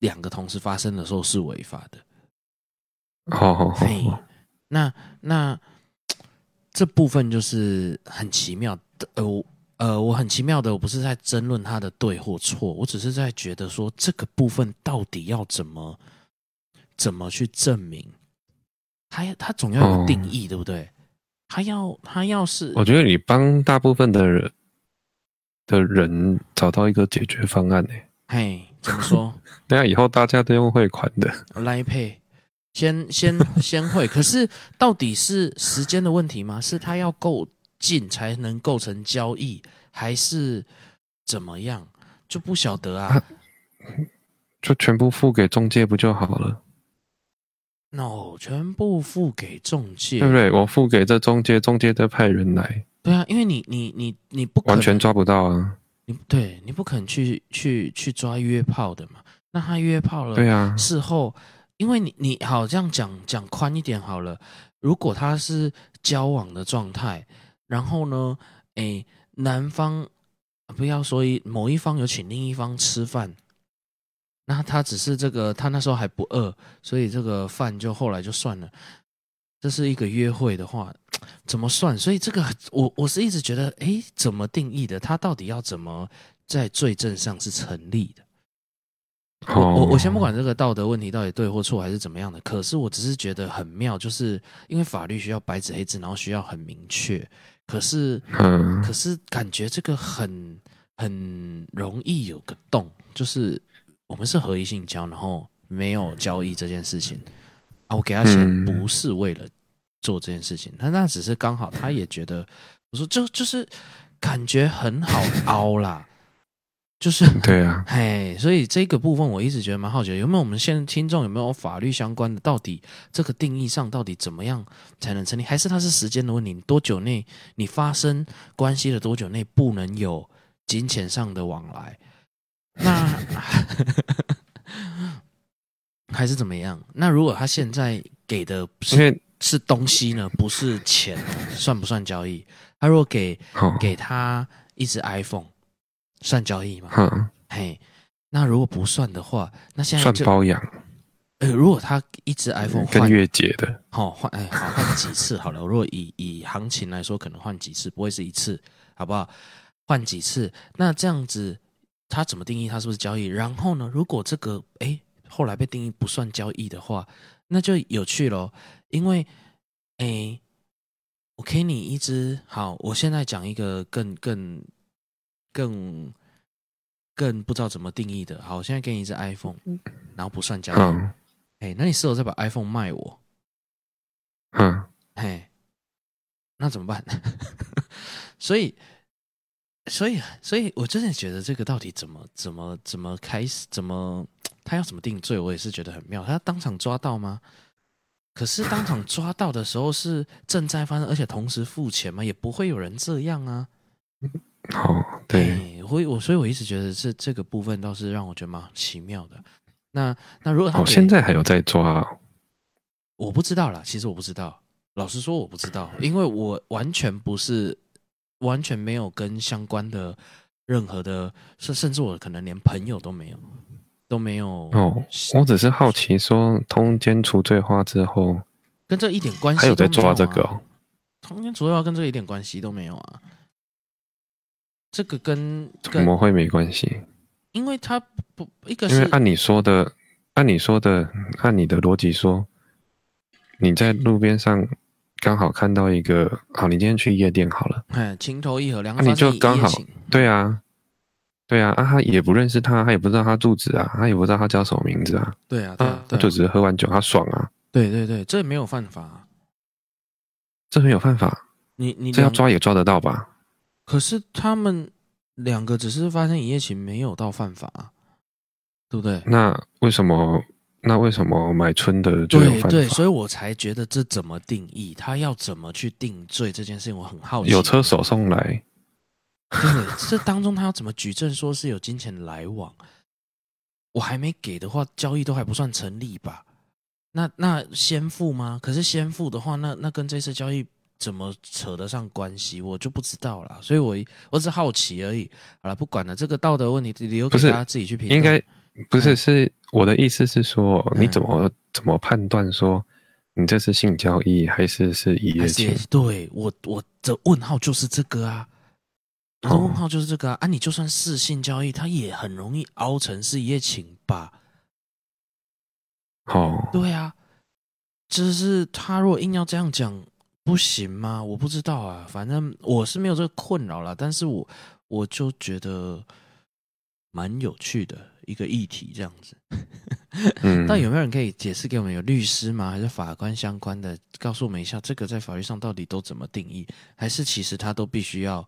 两个同时发生的时候是违法的。好好好，那那这部分就是很奇妙的，呃。呃，我很奇妙的，我不是在争论他的对或错，我只是在觉得说这个部分到底要怎么怎么去证明，他他总要有定义，哦、对不对？他要他要是，我觉得你帮大部分的人的人找到一个解决方案呢？嘿，怎么说？那以后大家都用汇款的来配，先先先会，可是到底是时间的问题吗？是他要够。近才能构成交易，还是怎么样？就不晓得啊，啊。就全部付给中介不就好了？No，全部付给中介，对不对？我付给这中介，中介再派人来。对啊，因为你你你你不完全抓不到啊。你对你不可能去去去抓约炮的嘛？那他约炮了，对啊。事后，因为你你好这样讲讲宽一点好了。如果他是交往的状态。然后呢，诶，男方不要说一某一方有请另一方吃饭，那他只是这个，他那时候还不饿，所以这个饭就后来就算了。这是一个约会的话，怎么算？所以这个我我是一直觉得，诶，怎么定义的？他到底要怎么在罪证上是成立的？我我我先不管这个道德问题到底对或错还是怎么样的，可是我只是觉得很妙，就是因为法律需要白纸黑字，然后需要很明确。可是，嗯，可是感觉这个很很容易有个洞，就是我们是合一性交，然后没有交易这件事情啊。我给他钱不是为了做这件事情，他那只是刚好他也觉得，我说就就是感觉很好凹啦。就是对啊，嘿，所以这个部分我一直觉得蛮好奇的，有没有我们现在听众有没有法律相关的？到底这个定义上到底怎么样才能成立？还是它是时间的问题？多久内你发生关系的多久内不能有金钱上的往来？那 还是怎么样？那如果他现在给的是是东西呢？不是钱，算不算交易？他如果给给他一只 iPhone。算交易吗？嗯，嘿，那如果不算的话，那现在算包养。呃，如果他一只 iPhone 跟月结的，好换哎，好换几次好了。如果以以行情来说，可能换几次，不会是一次，好不好？换几次，那这样子他怎么定义他是不是交易？然后呢，如果这个哎后来被定义不算交易的话，那就有趣喽。因为哎，我给你一只好，我现在讲一个更更。更更不知道怎么定义的。好，我现在给你一只 iPhone，然后不算交易。哎、嗯，那你是否再把 iPhone 卖我？嗯，哎，那怎么办？所以，所以，所以我真的觉得这个到底怎么怎么怎么开始？怎么他要怎么定罪？我也是觉得很妙。他当场抓到吗？可是当场抓到的时候是正在发生，而且同时付钱吗？也不会有人这样啊。哦，对，欸、我我所以，我一直觉得这这个部分倒是让我觉得蛮奇妙的。那那如果他、哦、现在还有在抓，我不知道啦。其实我不知道，老实说我不知道，因为我完全不是完全没有跟相关的任何的，甚甚至我可能连朋友都没有都没有。哦，我只是好奇说，通奸除罪化之后，跟这一点关系还有在抓这个、哦？通奸除罪化跟这一点关系都没有啊。这个跟怎么会没关系？因为他不一个是，因为按你说的，按你说的，按你的逻辑说，你在路边上刚好看到一个，好，你今天去夜店好了，哎，情投意合，两个，你就刚好，对啊，对啊，啊，他也不认识他，他也不知道他住址啊，他也不知道他叫什么名字啊，对啊，对啊，他就只是喝完酒他爽啊，对对对，这没有犯法，这没有犯法，你你这要抓也抓得到吧？可是他们两个只是发生一夜情，没有到犯法，啊，对不对？那为什么？那为什么买春的就有犯法？对对，所以我才觉得这怎么定义？他要怎么去定罪这件事情，我很好奇。有车手送来，对，这当中他要怎么举证说是有金钱来往？我还没给的话，交易都还不算成立吧？那那先付吗？可是先付的话，那那跟这次交易。怎么扯得上关系，我就不知道了。所以我，我我只是好奇而已。好了，不管了，这个道德问题留给大家自己去评论。应该不是，是我的意思是说，你怎么怎么判断说你这是性交易还是是一夜情？对我我的问号就是这个啊，我的问号就是这个啊。啊，你就算是性交易，它也很容易凹成是一夜情吧？哦，对啊，就是他如果硬要这样讲。不行吗？我不知道啊，反正我是没有这个困扰啦。但是我我就觉得蛮有趣的一个议题，这样子。嗯，但有没有人可以解释给我们？有律师吗？还是法官相关的？告诉我们一下，这个在法律上到底都怎么定义？还是其实他都必须要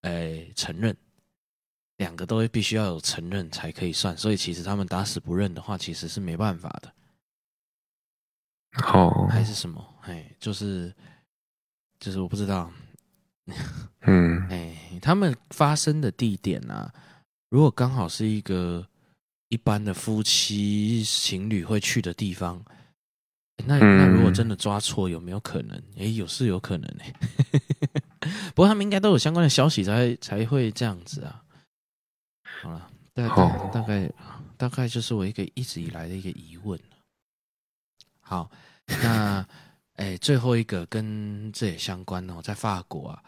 诶、欸、承认，两个都必须要有承认才可以算。所以其实他们打死不认的话，其实是没办法的。好，还是什么？哎，就是。就是我不知道，嗯，哎，他们发生的地点啊，如果刚好是一个一般的夫妻情侣会去的地方，那那如果真的抓错，有没有可能？哎，有是有可能哎。不过他们应该都有相关的消息才才会这样子啊。好了，大概大概大概就是我一个一直以来的一个疑问。好，那。哎，最后一个跟这也相关哦，在法国啊，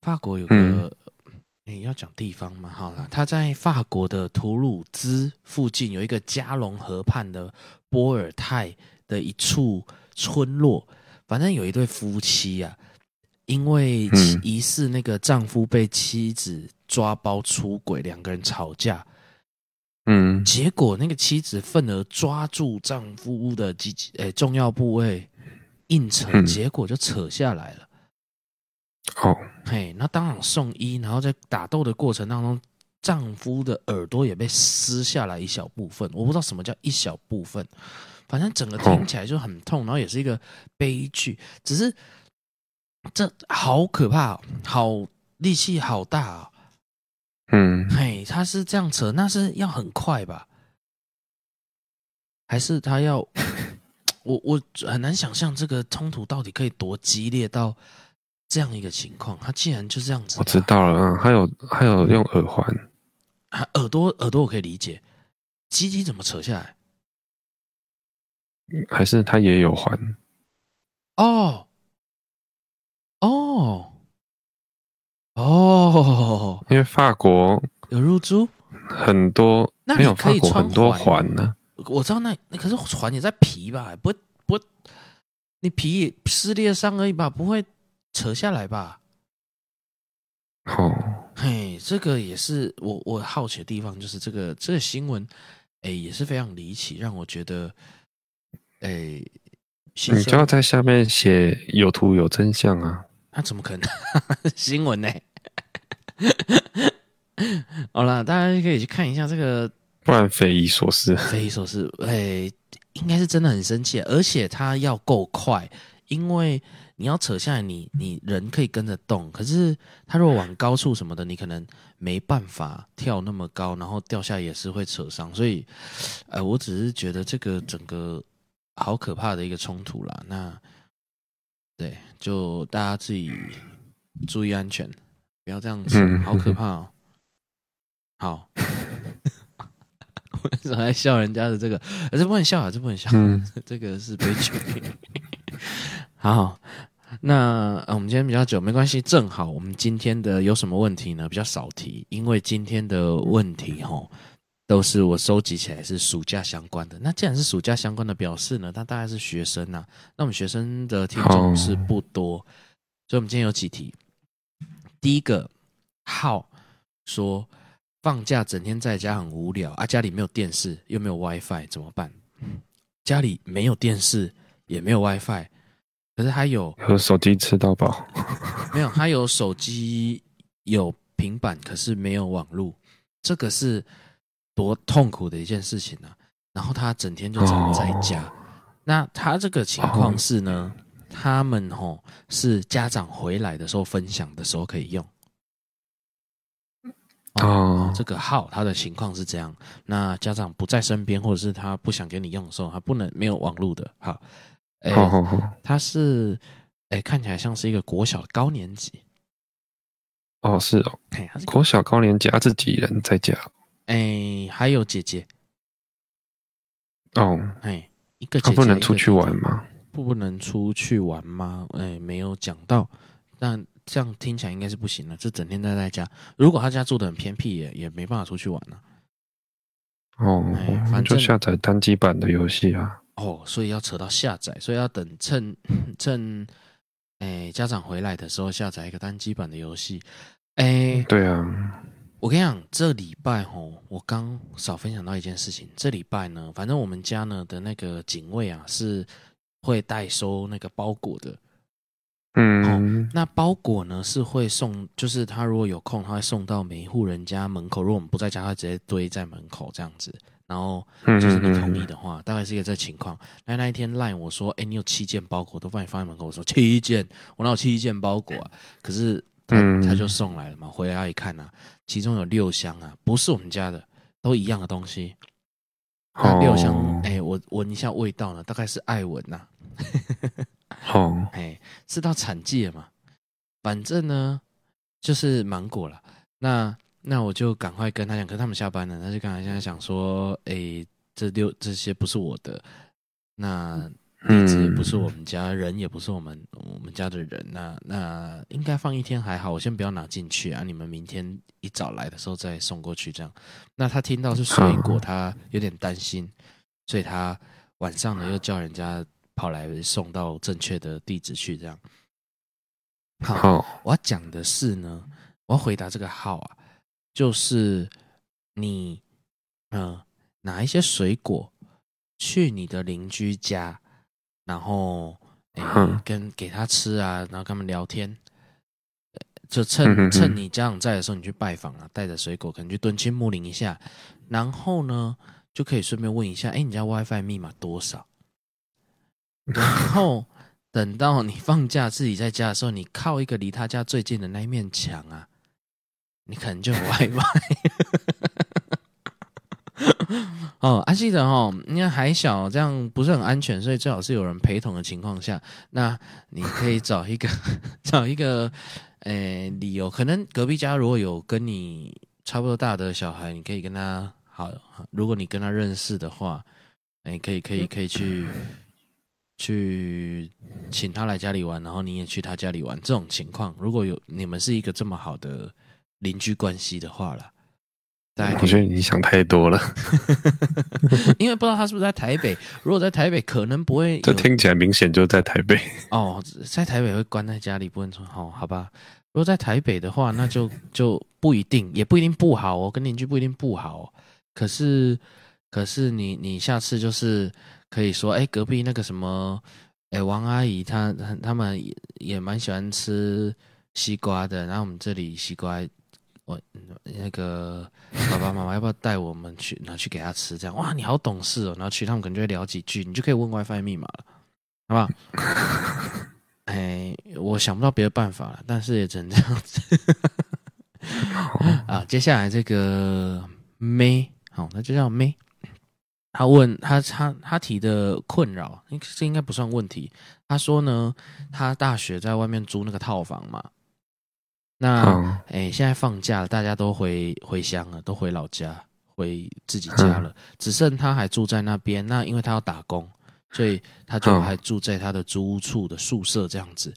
法国有个，嗯、你要讲地方吗？好了，他在法国的图鲁兹附近有一个加龙河畔的波尔泰的一处村落，反正有一对夫妻啊，因为疑似那个丈夫被妻子抓包出轨，两个人吵架，嗯，结果那个妻子愤而抓住丈夫的几哎重要部位。硬扯，结果就扯下来了。哦、嗯，嘿，那当场送医，然后在打斗的过程当中，丈夫的耳朵也被撕下来一小部分，我不知道什么叫一小部分，反正整个听起来就很痛，然后也是一个悲剧。只是这好可怕，好力气好大啊！嗯，嘿，他是这样扯，那是要很快吧？还是他要？我我很难想象这个冲突到底可以多激烈到这样一个情况。他竟然就这样子，我知道了，还有还有用耳环。啊、耳朵耳朵我可以理解，鸡鸡怎么扯下来？还是他也有环？哦哦哦，因为法国有入珠很多，那没有法国很多环呢。我知道那那可是船也在皮吧？不不，你皮撕裂伤而已吧，不会扯下来吧？哦。嘿，这个也是我我好奇的地方，就是这个这个新闻，哎，也是非常离奇，让我觉得，哎，你就要在下面写有图有真相啊？那怎么可能？新闻呢？好了，大家可以去看一下这个，不然匪夷所思，匪夷所思，哎，应该是真的很生气，而且他要够快，因为。你要扯下来你，你你人可以跟着动，可是他如果往高处什么的，你可能没办法跳那么高，然后掉下来也是会扯伤。所以，呃，我只是觉得这个整个好可怕的一个冲突啦。那对，就大家自己注意安全，不要这样子，好可怕哦。好，么还笑人家的这个？这不能笑啊，这不能笑，嗯、这个是悲剧。好。那我们今天比较久，没关系，正好我们今天的有什么问题呢？比较少提，因为今天的问题齁，都是我收集起来是暑假相关的。那既然是暑假相关的，表示呢，那大概是学生呐、啊。那我们学生的听众是不多，所以我们今天有几题。第一个，浩说放假整天在家很无聊啊，家里没有电视又没有 WiFi 怎么办？家里没有电视也没有 WiFi。可是他有有手机吃到饱，没有？他有手机有平板，可是没有网络，这个是多痛苦的一件事情呢、啊。然后他整天就只能在家。哦、那他这个情况是呢？哦、他们吼是家长回来的时候分享的时候可以用。哦，哦这个号他的情况是这样。那家长不在身边，或者是他不想给你用的时候，他不能没有网络的。好。哎，他是哎，看起来像是一个国小高年级。哦，是哦，哎，国小高年级，他自己人在家。哎，还有姐姐。哦，哎，一个姐姐，他不能出去玩吗？不，不能出去玩吗？哎，没有讲到。但这样听起来应该是不行了。这整天待在家。如果他家住的很偏僻，也也没办法出去玩了。哦，反正就下载单机版的游戏啊。哦，所以要扯到下载，所以要等趁 趁，哎，家长回来的时候下载一个单机版的游戏。哎，对啊，我跟你讲，这礼拜吼，我刚少分享到一件事情。这礼拜呢，反正我们家呢的那个警卫啊，是会代收那个包裹的。嗯、哦，那包裹呢是会送，就是他如果有空，他会送到每一户人家门口。如果我们不在家，他直接堆在门口这样子。然后就是你同意的话，嗯嗯嗯大概是一个这情况。那那一天赖我说，哎，你有七件包裹，都帮你放在门口。我说七件，我哪有七件包裹啊？可是他、嗯、他就送来了嘛。回来一看啊，其中有六箱啊，不是我们家的，都一样的东西。那六箱，哎，我闻一下味道呢，大概是爱文呐。好，哎，是到产季了嘛？反正呢，就是芒果了。那。那我就赶快跟他讲，可是他们下班了，他就刚才现在想说，哎、欸，这六这些不是我的，那地址也不是我们家、嗯、人，也不是我们我们家的人，那那应该放一天还好，我先不要拿进去啊，你们明天一早来的时候再送过去这样。那他听到是水果，他有点担心，所以他晚上呢又叫人家跑来送到正确的地址去这样。好，我要讲的是呢，我要回答这个号啊。就是你，嗯、呃，拿一些水果去你的邻居家，然后、欸、跟给他吃啊，然后跟他们聊天，就趁趁你家长在的时候，你去拜访啊，带着水果，可能去蹲亲睦邻一下，然后呢，就可以顺便问一下，哎，你家 WiFi 密码多少？然后等到你放假自己在家的时候，你靠一个离他家最近的那一面墙啊，你可能就有 WiFi。哦，还、啊、记得哦，因为还小，这样不是很安全，所以最好是有人陪同的情况下，那你可以找一个 找一个，诶、欸，理由，可能隔壁家如果有跟你差不多大的小孩，你可以跟他好，如果你跟他认识的话，诶、欸，可以可以可以去去请他来家里玩，然后你也去他家里玩，这种情况，如果有你们是一个这么好的邻居关系的话啦。我觉得你想太多了，因为不知道他是不是在台北。如果在台北，可能不会。这听起来明显就在台北。哦，在台北会关在家里，不能说哦，好吧。如果在台北的话，那就就不一定，也不一定不好哦。跟邻居不一定不好，可是可是你你下次就是可以说，哎，隔壁那个什么，哎，王阿姨她他们也也蛮喜欢吃西瓜的，然后我们这里西瓜。我那个爸爸妈妈要不要带我们去拿去给他吃？这样哇，你好懂事哦！然后去他们可能就会聊几句，你就可以问 WiFi 密码了，好不好？哎，我想不到别的办法了，但是也只能这样子。啊，接下来这个 May，好，那就叫 May。他问他他他提的困扰，这应该不算问题。他说呢，他大学在外面租那个套房嘛。那哎、欸，现在放假了，大家都回回乡了，都回老家，回自己家了，只剩他还住在那边。那因为他要打工，所以他就还住在他的租屋处的宿舍这样子。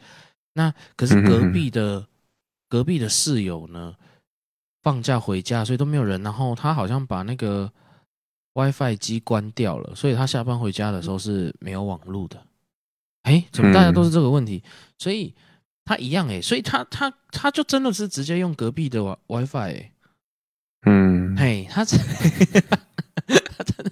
那可是隔壁的隔壁的室友呢，放假回家，所以都没有人。然后他好像把那个 WiFi 机关掉了，所以他下班回家的时候是没有网络的。哎，怎么大家都是这个问题？所以。他一样哎，所以他他他就真的是直接用隔壁的 WiFi 哎，嗯，嘿，他直 他真的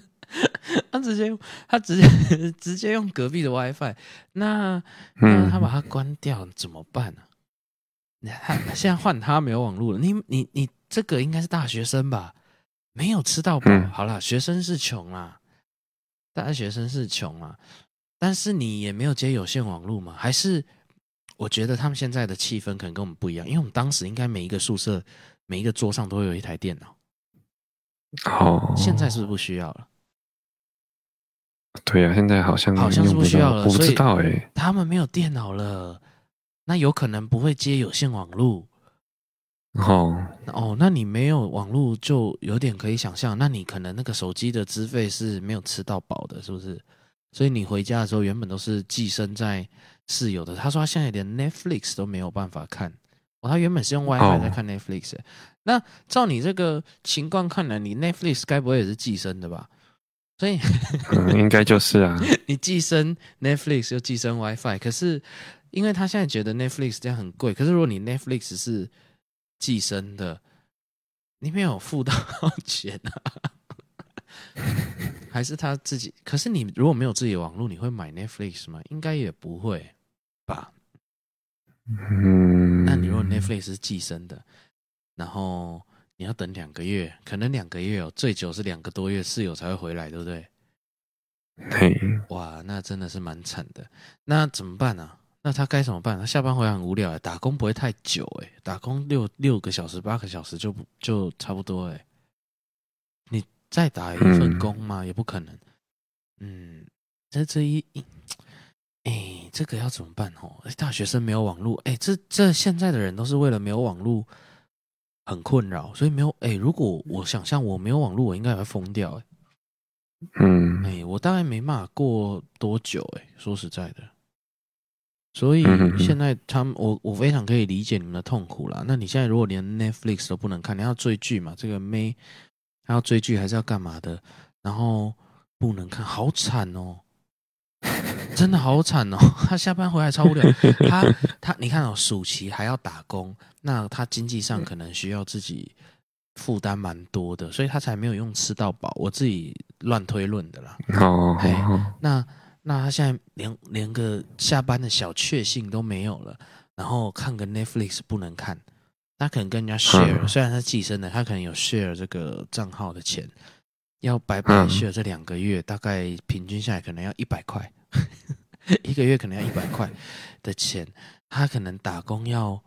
他直接他直接直接用隔壁的 WiFi，那那他把它关掉怎么办呢？他现在换他没有网络了，你你你这个应该是大学生吧？没有吃到饱，好啦，学生是穷啦，大学生是穷啦，但是你也没有接有线网络嘛，还是？我觉得他们现在的气氛可能跟我们不一样，因为我们当时应该每一个宿舍、每一个桌上都会有一台电脑。哦，现在是不是不需要了？对呀、啊，现在好像好像是不需要了。我不知道哎、欸，他们没有电脑了，那有可能不会接有线网络。哦哦，那你没有网络就有点可以想象，那你可能那个手机的资费是没有吃到饱的，是不是？所以你回家的时候原本都是寄生在。室友的，他说他现在连 Netflix 都没有办法看。哦，他原本是用 WiFi 在看 Netflix。Oh. 那照你这个情况看来，你 Netflix 该不会也是寄生的吧？所以，嗯，应该就是啊。你寄生 Netflix 又寄生 WiFi，可是因为他现在觉得 Netflix 这样很贵，可是如果你 Netflix 是寄生的，你没有付到钱啊？还是他自己？可是你如果没有自己的网络，你会买 Netflix 吗？应该也不会吧。嗯，那你如果 Netflix 是寄生的，然后你要等两个月，可能两个月哦，最久是两个多月，室友才会回来，对不对？嘿，哇，那真的是蛮惨的。那怎么办呢、啊？那他该怎么办？他下班回来很无聊，打工不会太久哎，打工六六个小时、八个小时就就差不多哎。再打一份工吗？也不可能。嗯，这这一，哎，这个要怎么办？哦，大学生没有网络，哎，这这现在的人都是为了没有网络很困扰，所以没有。哎，如果我想象我没有网络，我应该也会疯掉。哎，嗯，哎，我大概没办法过多久。哎，说实在的，所以现在他们，我我非常可以理解你们的痛苦啦。那你现在如果连 Netflix 都不能看，你要追剧嘛？这个没。他要追剧还是要干嘛的？然后不能看，好惨哦！真的好惨哦！他下班回来超无聊。他他，你看哦，暑期还要打工，那他经济上可能需要自己负担蛮多的，所以他才没有用吃到饱。我自己乱推论的啦。哦，那那他现在连连个下班的小确幸都没有了，然后看个 Netflix 不能看，他可能跟人家 share，、嗯、虽然他寄生的，他可能有 share 这个账号的钱，要白白 share 这两个月，嗯、大概平均下来可能要一百块，一个月可能要一百块的钱，他可能打工要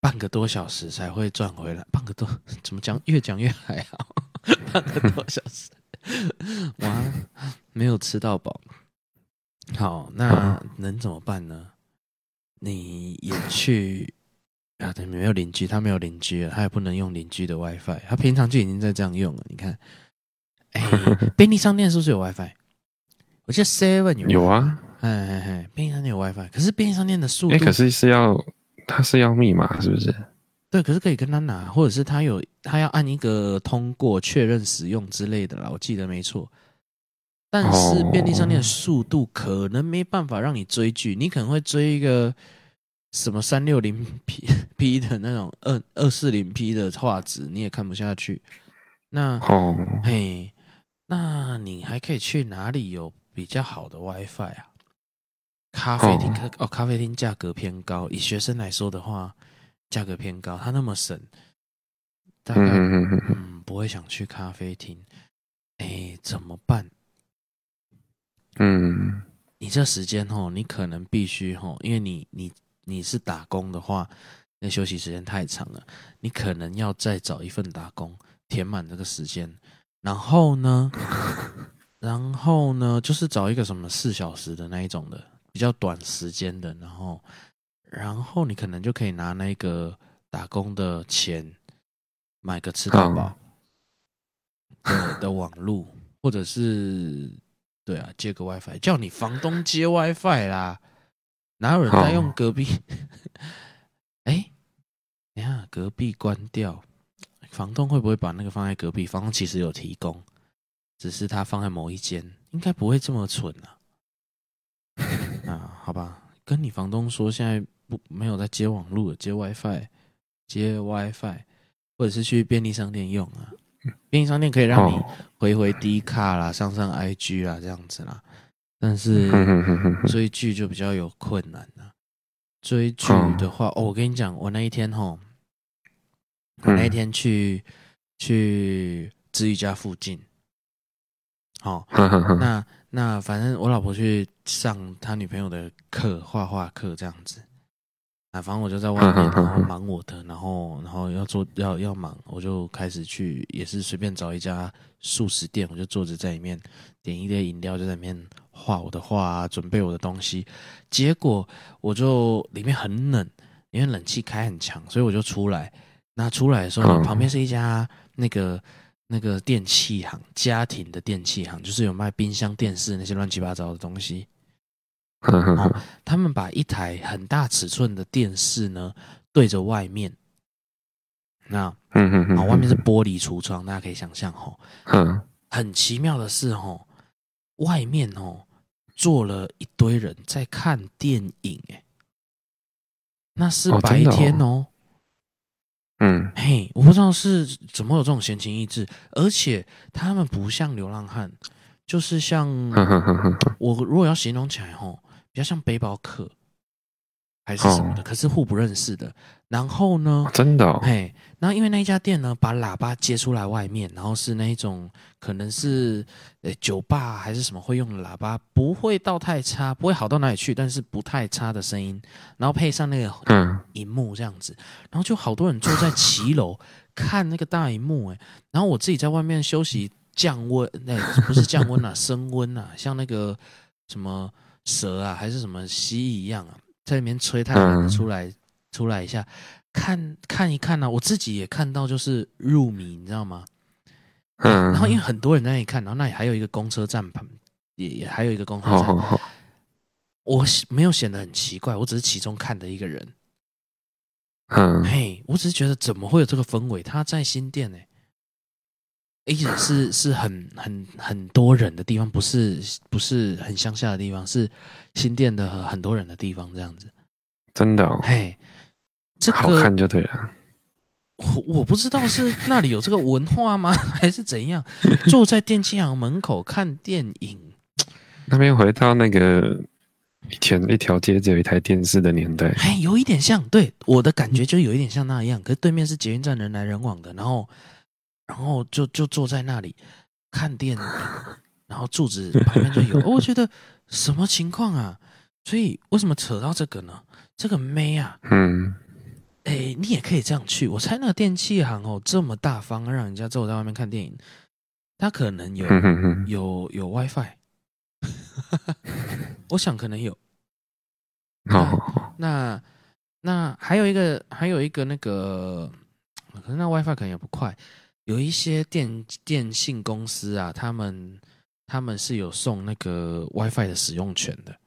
半个多小时才会赚回来，半个多 怎么讲？越讲越还好，半个多小时，哇，没有吃到饱。好，那能怎么办呢？你也去啊？对，没有邻居，他没有邻居了，他也不能用邻居的 WiFi。他平常就已经在这样用了。你看，哎，便利商店是不是有 WiFi？我记得 Seven 有。有啊，哎哎哎，便利商店有 WiFi，可是便利商店的速度，哎，可是是要，它是要密码，是不是？对，可是可以跟他拿，或者是他有，他要按一个通过确认使用之类的啦。我记得没错。但是便利商店的速度可能没办法让你追剧，你可能会追一个什么三六零 P P 的那种二二四零 P 的画质，你也看不下去。那哦，嘿，那你还可以去哪里有比较好的 WiFi 啊？咖啡厅哦，咖啡厅价格偏高，以学生来说的话，价格偏高，它那么省，大概嗯不会想去咖啡厅。哎，怎么办？嗯，你这时间哦，你可能必须吼，因为你你你是打工的话，那休息时间太长了，你可能要再找一份打工填满这个时间。然后呢，然后呢，就是找一个什么四小时的那一种的，比较短时间的。然后，然后你可能就可以拿那个打工的钱买个吃到饱的的网路，或者是。对啊，接个 WiFi，叫你房东接 WiFi 啦，哪有人在用隔壁？哎，你看隔壁关掉，房东会不会把那个放在隔壁？房东其实有提供，只是他放在某一间，应该不会这么蠢啊。啊，好吧，跟你房东说，现在不没有在接网络，接 WiFi，接 WiFi，或者是去便利商店用啊。便利商店可以让你回回 D 卡啦，上上 IG 啦，这样子啦。但是追剧就比较有困难了。追剧的话，哦，我跟你讲，我那一天吼，我那一天去去治愈家附近，好，那那反正我老婆去上她女朋友的课，画画课这样子。啊，反正我就在外面，然后忙我的，然后然后要做要要忙，我就开始去，也是随便找一家素食店，我就坐着在里面点一杯饮料，就在里面画我的画啊，准备我的东西。结果我就里面很冷，因为冷气开很强，所以我就出来。那出来的时候，旁边是一家那个那个电器行，家庭的电器行，就是有卖冰箱、电视那些乱七八糟的东西。哦，他们把一台很大尺寸的电视呢对着外面，那嗯嗯嗯，外面是玻璃橱窗，大家可以想象吼，嗯，很奇妙的是吼，外面哦坐了一堆人在看电影，哎，那是白天哦，嗯，嘿，我不知道是怎么有这种闲情逸致，而且他们不像流浪汉，就是像我如果要形容起来吼。比较像背包客，还是什么的，哦、可是互不认识的。然后呢，真的、哦，嘿，然后因为那一家店呢，把喇叭接出来外面，然后是那一种可能是呃酒吧还是什么会用的喇叭，不会到太差，不会好到哪里去，但是不太差的声音。然后配上那个嗯荧幕这样子，然后就好多人坐在骑楼 看那个大荧幕，哎，然后我自己在外面休息降温，那、欸、不是降温啊，升温啊，像那个什么。蛇啊，还是什么蜥蜴一样啊，在里面吹太阳出来，嗯、出来一下，看看一看呢、啊，我自己也看到，就是入迷，你知道吗？嗯，然后因为很多人在那里看，然后那里还有一个公车站旁，也也还有一个公车站，好好好，我没有显得很奇怪，我只是其中看的一个人。嗯，嘿，我只是觉得怎么会有这个氛围？他在新店呢、欸。而且是是很很很多人的地方，不是不是很乡下的地方，是新店的很多人的地方，这样子。真的哦，嘿，这个、好看就对了。我我不知道是那里有这个文化吗，还是怎样？坐在电器行门口看电影，那边回到那个以前一条街只有一台电视的年代，哎，有一点像，对我的感觉就有一点像那样。可是对面是捷运站，人来人往的，然后，然后就就坐在那里看电影，然后柱子旁边就有。我觉得什么情况啊？所以为什么扯到这个呢？这个妹啊，嗯，哎，你也可以这样去。我猜那个电器行哦，这么大方，让人家坐在外面看电影，他可能有有有 WiFi。我想可能有，好那，那还有一个还有一个那个，可能那 WiFi 可能也不快。有一些电电信公司啊，他们他们是有送那个 WiFi 的使用权的。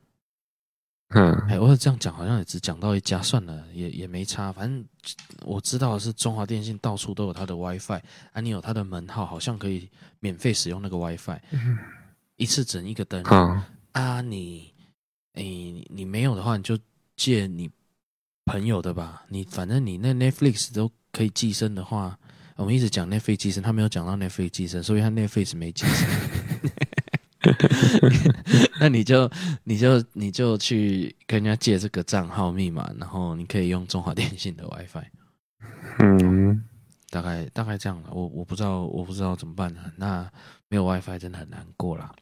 嗯，哎，我这样讲好像也只讲到一家，算了，也也没差。反正我知道的是中华电信到处都有它的 WiFi，啊，你有它的门号，好像可以免费使用那个 WiFi。一次整一个灯、嗯、啊！你，哎、欸，你没有的话，你就借你朋友的吧。你反正你那 Netflix 都可以寄生的话，我们一直讲 Netflix 寄生，他没有讲到 Netflix 寄生，所以他 Netflix 没寄生。那你就你就你就去跟人家借这个账号密码，然后你可以用中华电信的 WiFi。嗯，大概大概这样了。我我不知道我不知道怎么办呢？那没有 WiFi 真的很难过啦。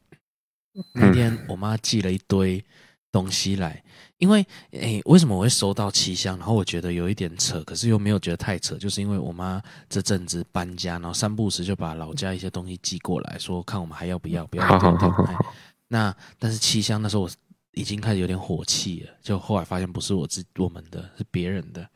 那天我妈寄了一堆东西来，因为诶，为什么我会收到七箱？然后我觉得有一点扯，可是又没有觉得太扯，就是因为我妈这阵子搬家，然后三不时就把老家一些东西寄过来，说看我们还要不要，不要好好好好。那但是七箱那时候我已经开始有点火气了，就后来发现不是我自我们的，是别人的。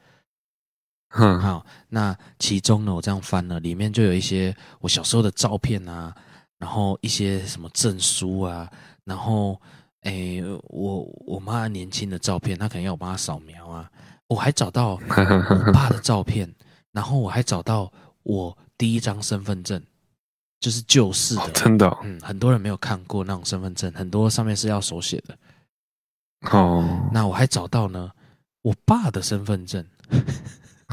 好，那其中呢，我这样翻了，里面就有一些我小时候的照片啊。然后一些什么证书啊，然后诶，我我妈年轻的照片，她可能要我帮她扫描啊。我还找到我爸的照片，然后我还找到我第一张身份证，就是旧式的，哦、真的、哦，嗯，很多人没有看过那种身份证，很多上面是要手写的。哦，那我还找到呢，我爸的身份证。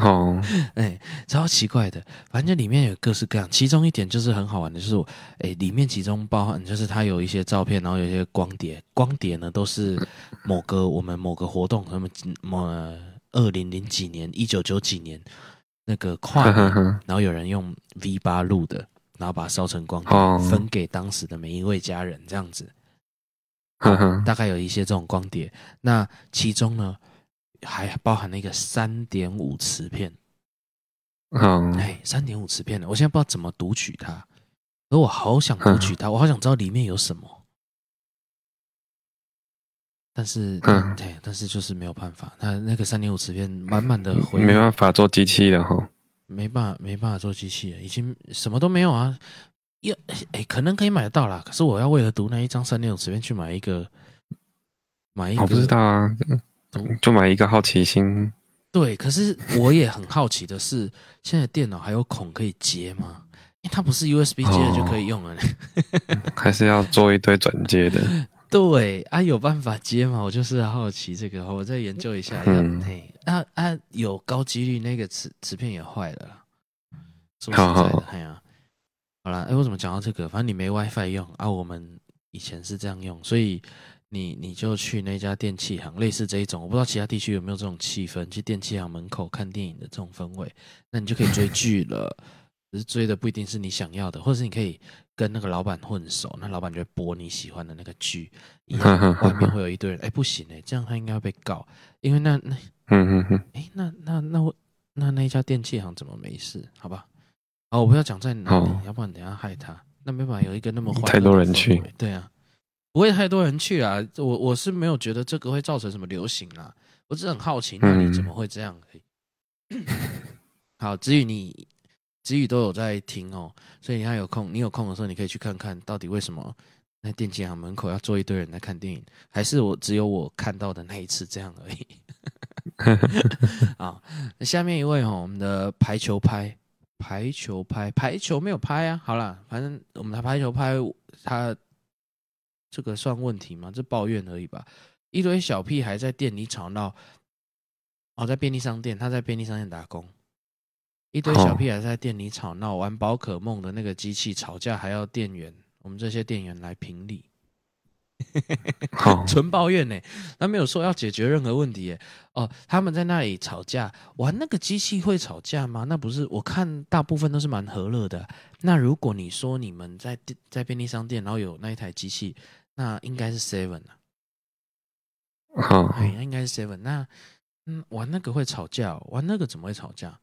哦，哎，超奇怪的，反正里面有各式各样。其中一点就是很好玩的，就是我，哎，里面其中包含就是它有一些照片，然后有一些光碟，光碟呢都是某个我们某个活动，什么某二零零几年、一九九几年那个跨年，然后有人用 V 八录的，然后把它烧成光碟，分给当时的每一位家人，这样子。大概有一些这种光碟，那其中呢，还包含了一个三点五磁片，嗯，哎，三点五磁片的，我现在不知道怎么读取它，而我好想读取它，嗯、我好想知道里面有什么，但是，嗯，对，但是就是没有办法，那那个三点五磁片满满的回，没办法做机器了哈，没办法，没办法做机器了，已经什么都没有啊，要哎，可能可以买得到啦，可是我要为了读那一张三点五磁片去买一个，买一个，我不知道啊。就买一个好奇心，对。可是我也很好奇的是，现在电脑还有孔可以接吗？因为它不是 USB 接的就可以用了，哦，还是要做一堆转接的。对啊，有办法接吗？我就是好奇这个，我再研究一下。嗯，嘿，啊啊，有高几率那个磁磁片也坏了。说实在的，好好哎呀，好了，哎，我怎么讲到这个？反正你没 WiFi 用啊，我们以前是这样用，所以。你你就去那家电器行，类似这一种，我不知道其他地区有没有这种气氛，去电器行门口看电影的这种氛围，那你就可以追剧了。只是追的不一定是你想要的，或者是你可以跟那个老板混熟，那老板就会播你喜欢的那个剧，一样 外面会有一堆人。哎，不行哎，这样他应该会被告，因为那那嗯嗯嗯，哎，那那那我那那一家电器行怎么没事？好吧，哦，我不要讲在哪里，要不然等下害他。那没办法，有一个那么坏，太多人去，对啊。不会太多人去啊，我我是没有觉得这个会造成什么流行啊，我只是很好奇，那你怎么会这样？嗯、好，子宇你，子宇都有在听哦，所以你还有空，你有空的时候，你可以去看看到底为什么那电器行门口要坐一堆人来看电影，还是我只有我看到的那一次这样而已。好，那下面一位哈，我们的排球拍，排球拍，排球没有拍啊，好啦，反正我们的排球拍他。这个算问题吗？这抱怨而已吧。一堆小屁孩在店里吵闹，哦，在便利商店，他在便利商店打工。一堆小屁孩在店里吵闹，玩宝可梦的那个机器吵架，还要店员，我们这些店员来评理。纯抱怨呢，他没有说要解决任何问题耶。哦，他们在那里吵架，玩那个机器会吵架吗？那不是，我看大部分都是蛮和乐的。那如果你说你们在在便利商店，然后有那一台机器，那应该是 Seven 啊。好，哎，应该是 Seven。那嗯，玩那个会吵架，玩那个怎么会吵架？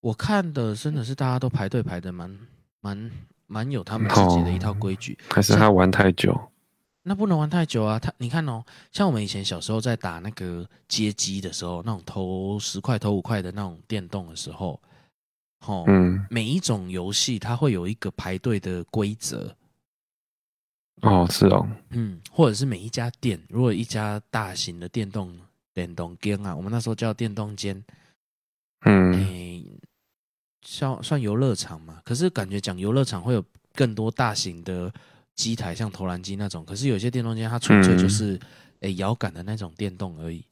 我看的真的是大家都排队排的蛮蛮蛮有他们自己的一套规矩，还是他玩太久？那不能玩太久啊！他你看哦，像我们以前小时候在打那个街机的时候，那种投十块、投五块的那种电动的时候，哦，嗯，每一种游戏它会有一个排队的规则。哦，是哦，嗯，或者是每一家店，如果一家大型的电动电动间啊，我们那时候叫电动间，嗯。欸算算游乐场嘛，可是感觉讲游乐场会有更多大型的机台，像投篮机那种。可是有些电动间它纯粹就是诶摇杆的那种电动而已。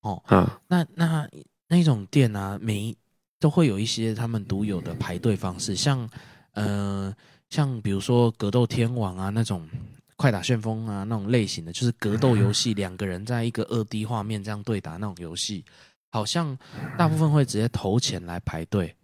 哦，嗯，那那那种店啊，每都会有一些他们独有的排队方式，像呃像比如说格斗天王啊那种快打旋风啊那种类型的，就是格斗游戏，两个人在一个二 D 画面这样对打那种游戏，好像大部分会直接投钱来排队。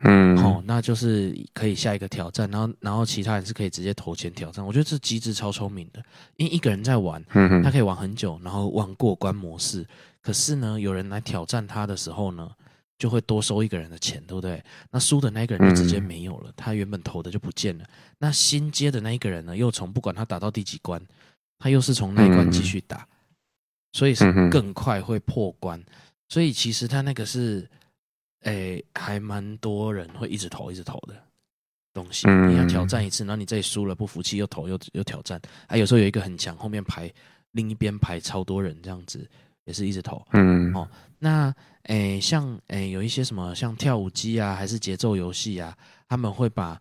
嗯，好、哦，那就是可以下一个挑战，然后，然后其他人是可以直接投钱挑战。我觉得这机制超聪明的，因为一个人在玩，他可以玩很久，然后玩过关模式。可是呢，有人来挑战他的时候呢，就会多收一个人的钱，对不对？那输的那个人就直接没有了，他原本投的就不见了。那新接的那一个人呢，又从不管他打到第几关，他又是从那一关继续打，所以是更快会破关。所以其实他那个是。诶、欸，还蛮多人会一直投、一直投的东西。你要挑战一次，然后你这里输了不服气，又投又又挑战。啊，有时候有一个很强，后面排另一边排超多人，这样子也是一直投。嗯，哦，那诶、欸，像诶、欸，有一些什么像跳舞机啊，还是节奏游戏啊，他们会把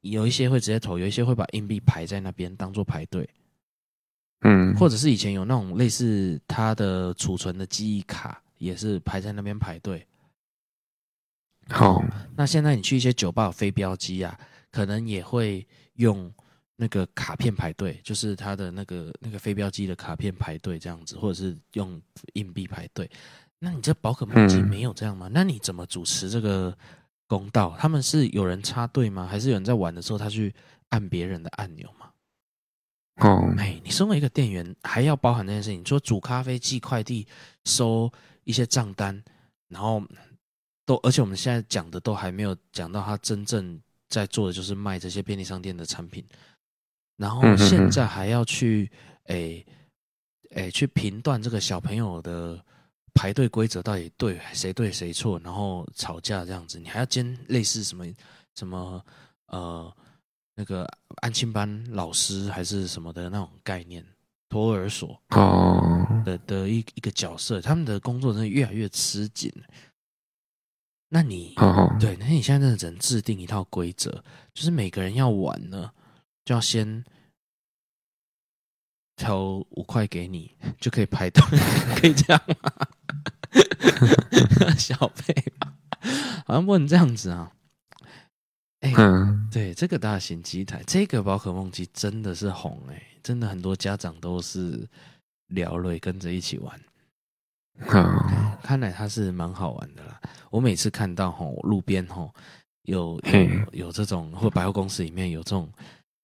有一些会直接投，有一些会把硬币排在那边当做排队。嗯，或者是以前有那种类似它的储存的记忆卡，也是排在那边排队。好，那现在你去一些酒吧有飞镖机啊，可能也会用那个卡片排队，就是它的那个那个飞镖机的卡片排队这样子，或者是用硬币排队。那你这宝可梦机没有这样吗？那你怎么主持这个公道？他们是有人插队吗？还是有人在玩的时候他去按别人的按钮吗？哦，哎，你身为一个店员，还要包含这件事情，说煮咖啡、寄快递、收一些账单，然后。都，而且我们现在讲的都还没有讲到他真正在做的，就是卖这些便利商店的产品。然后现在还要去，诶诶，去评断这个小朋友的排队规则到底对谁对谁错，然后吵架这样子，你还要兼类似什么什么呃那个安亲班老师还是什么的那种概念，托儿所哦的的一一个角色，他们的工作真的越来越吃紧。那你对，那你现在真的只能制定一套规则，就是每个人要玩呢，就要先投五块给你，就可以排队，可以这样吗？小贝，好像不能这样子啊。哎、欸，对，这个大型机台，这个宝可梦机真的是红哎、欸，真的很多家长都是聊了跟着一起玩。好，看来它是蛮好玩的啦。我每次看到吼路边吼有有有这种，或百货公司里面有这种，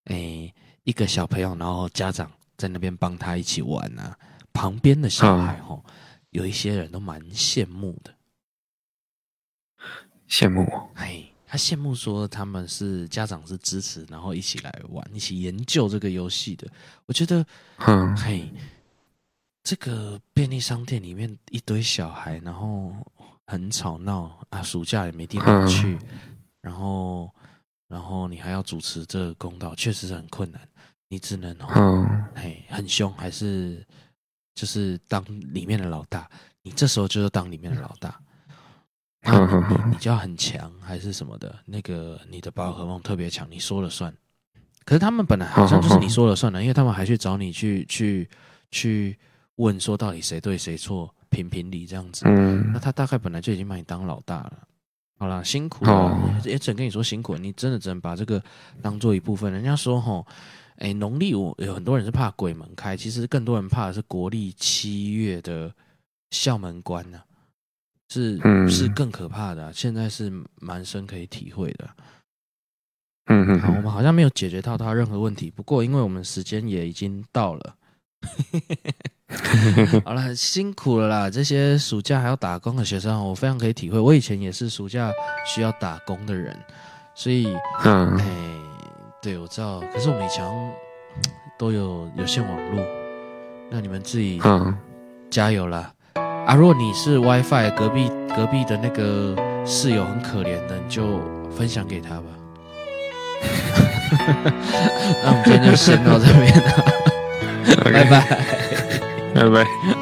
哎、欸，一个小朋友，然后家长在那边帮他一起玩啊。旁边的小孩吼，有一些人都蛮羡慕的，羡慕。哎，他羡慕说他们是家长是支持，然后一起来玩，一起研究这个游戏的。我觉得，嗯，嘿。这个便利商店里面一堆小孩，然后很吵闹啊，暑假也没地方去，然后，然后你还要主持这个公道，确实是很困难。你只能嗯，嘿，很凶，还是就是当里面的老大？你这时候就是当里面的老大，你 你就要很强，还是什么的？那个你的宝可梦特别强，你说了算。可是他们本来好像就是你说了算的，因为他们还去找你去去去。问说到底谁对谁错，评评理这样子。嗯，那他大概本来就已经把你当老大了。好啦，辛苦了，哦、也只能跟你说辛苦了。你真的只能把这个当做一部分。人家说吼，哎，农历我有很多人是怕鬼门开，其实更多人怕的是国历七月的校门关呢、啊，是、嗯、是更可怕的、啊。现在是蛮深可以体会的。嗯嗯，好，我们好像没有解决到他任何问题。不过，因为我们时间也已经到了，好了，辛苦了啦！这些暑假还要打工的学生，我非常可以体会。我以前也是暑假需要打工的人，所以，嗯，哎，对，我知道。可是我们以前都有有线网络，那你们自己加油啦！啊，如果你是 WiFi，隔壁隔壁的那个室友很可怜的，你就分享给他吧。那我们今天就先到这边了，拜拜，拜拜。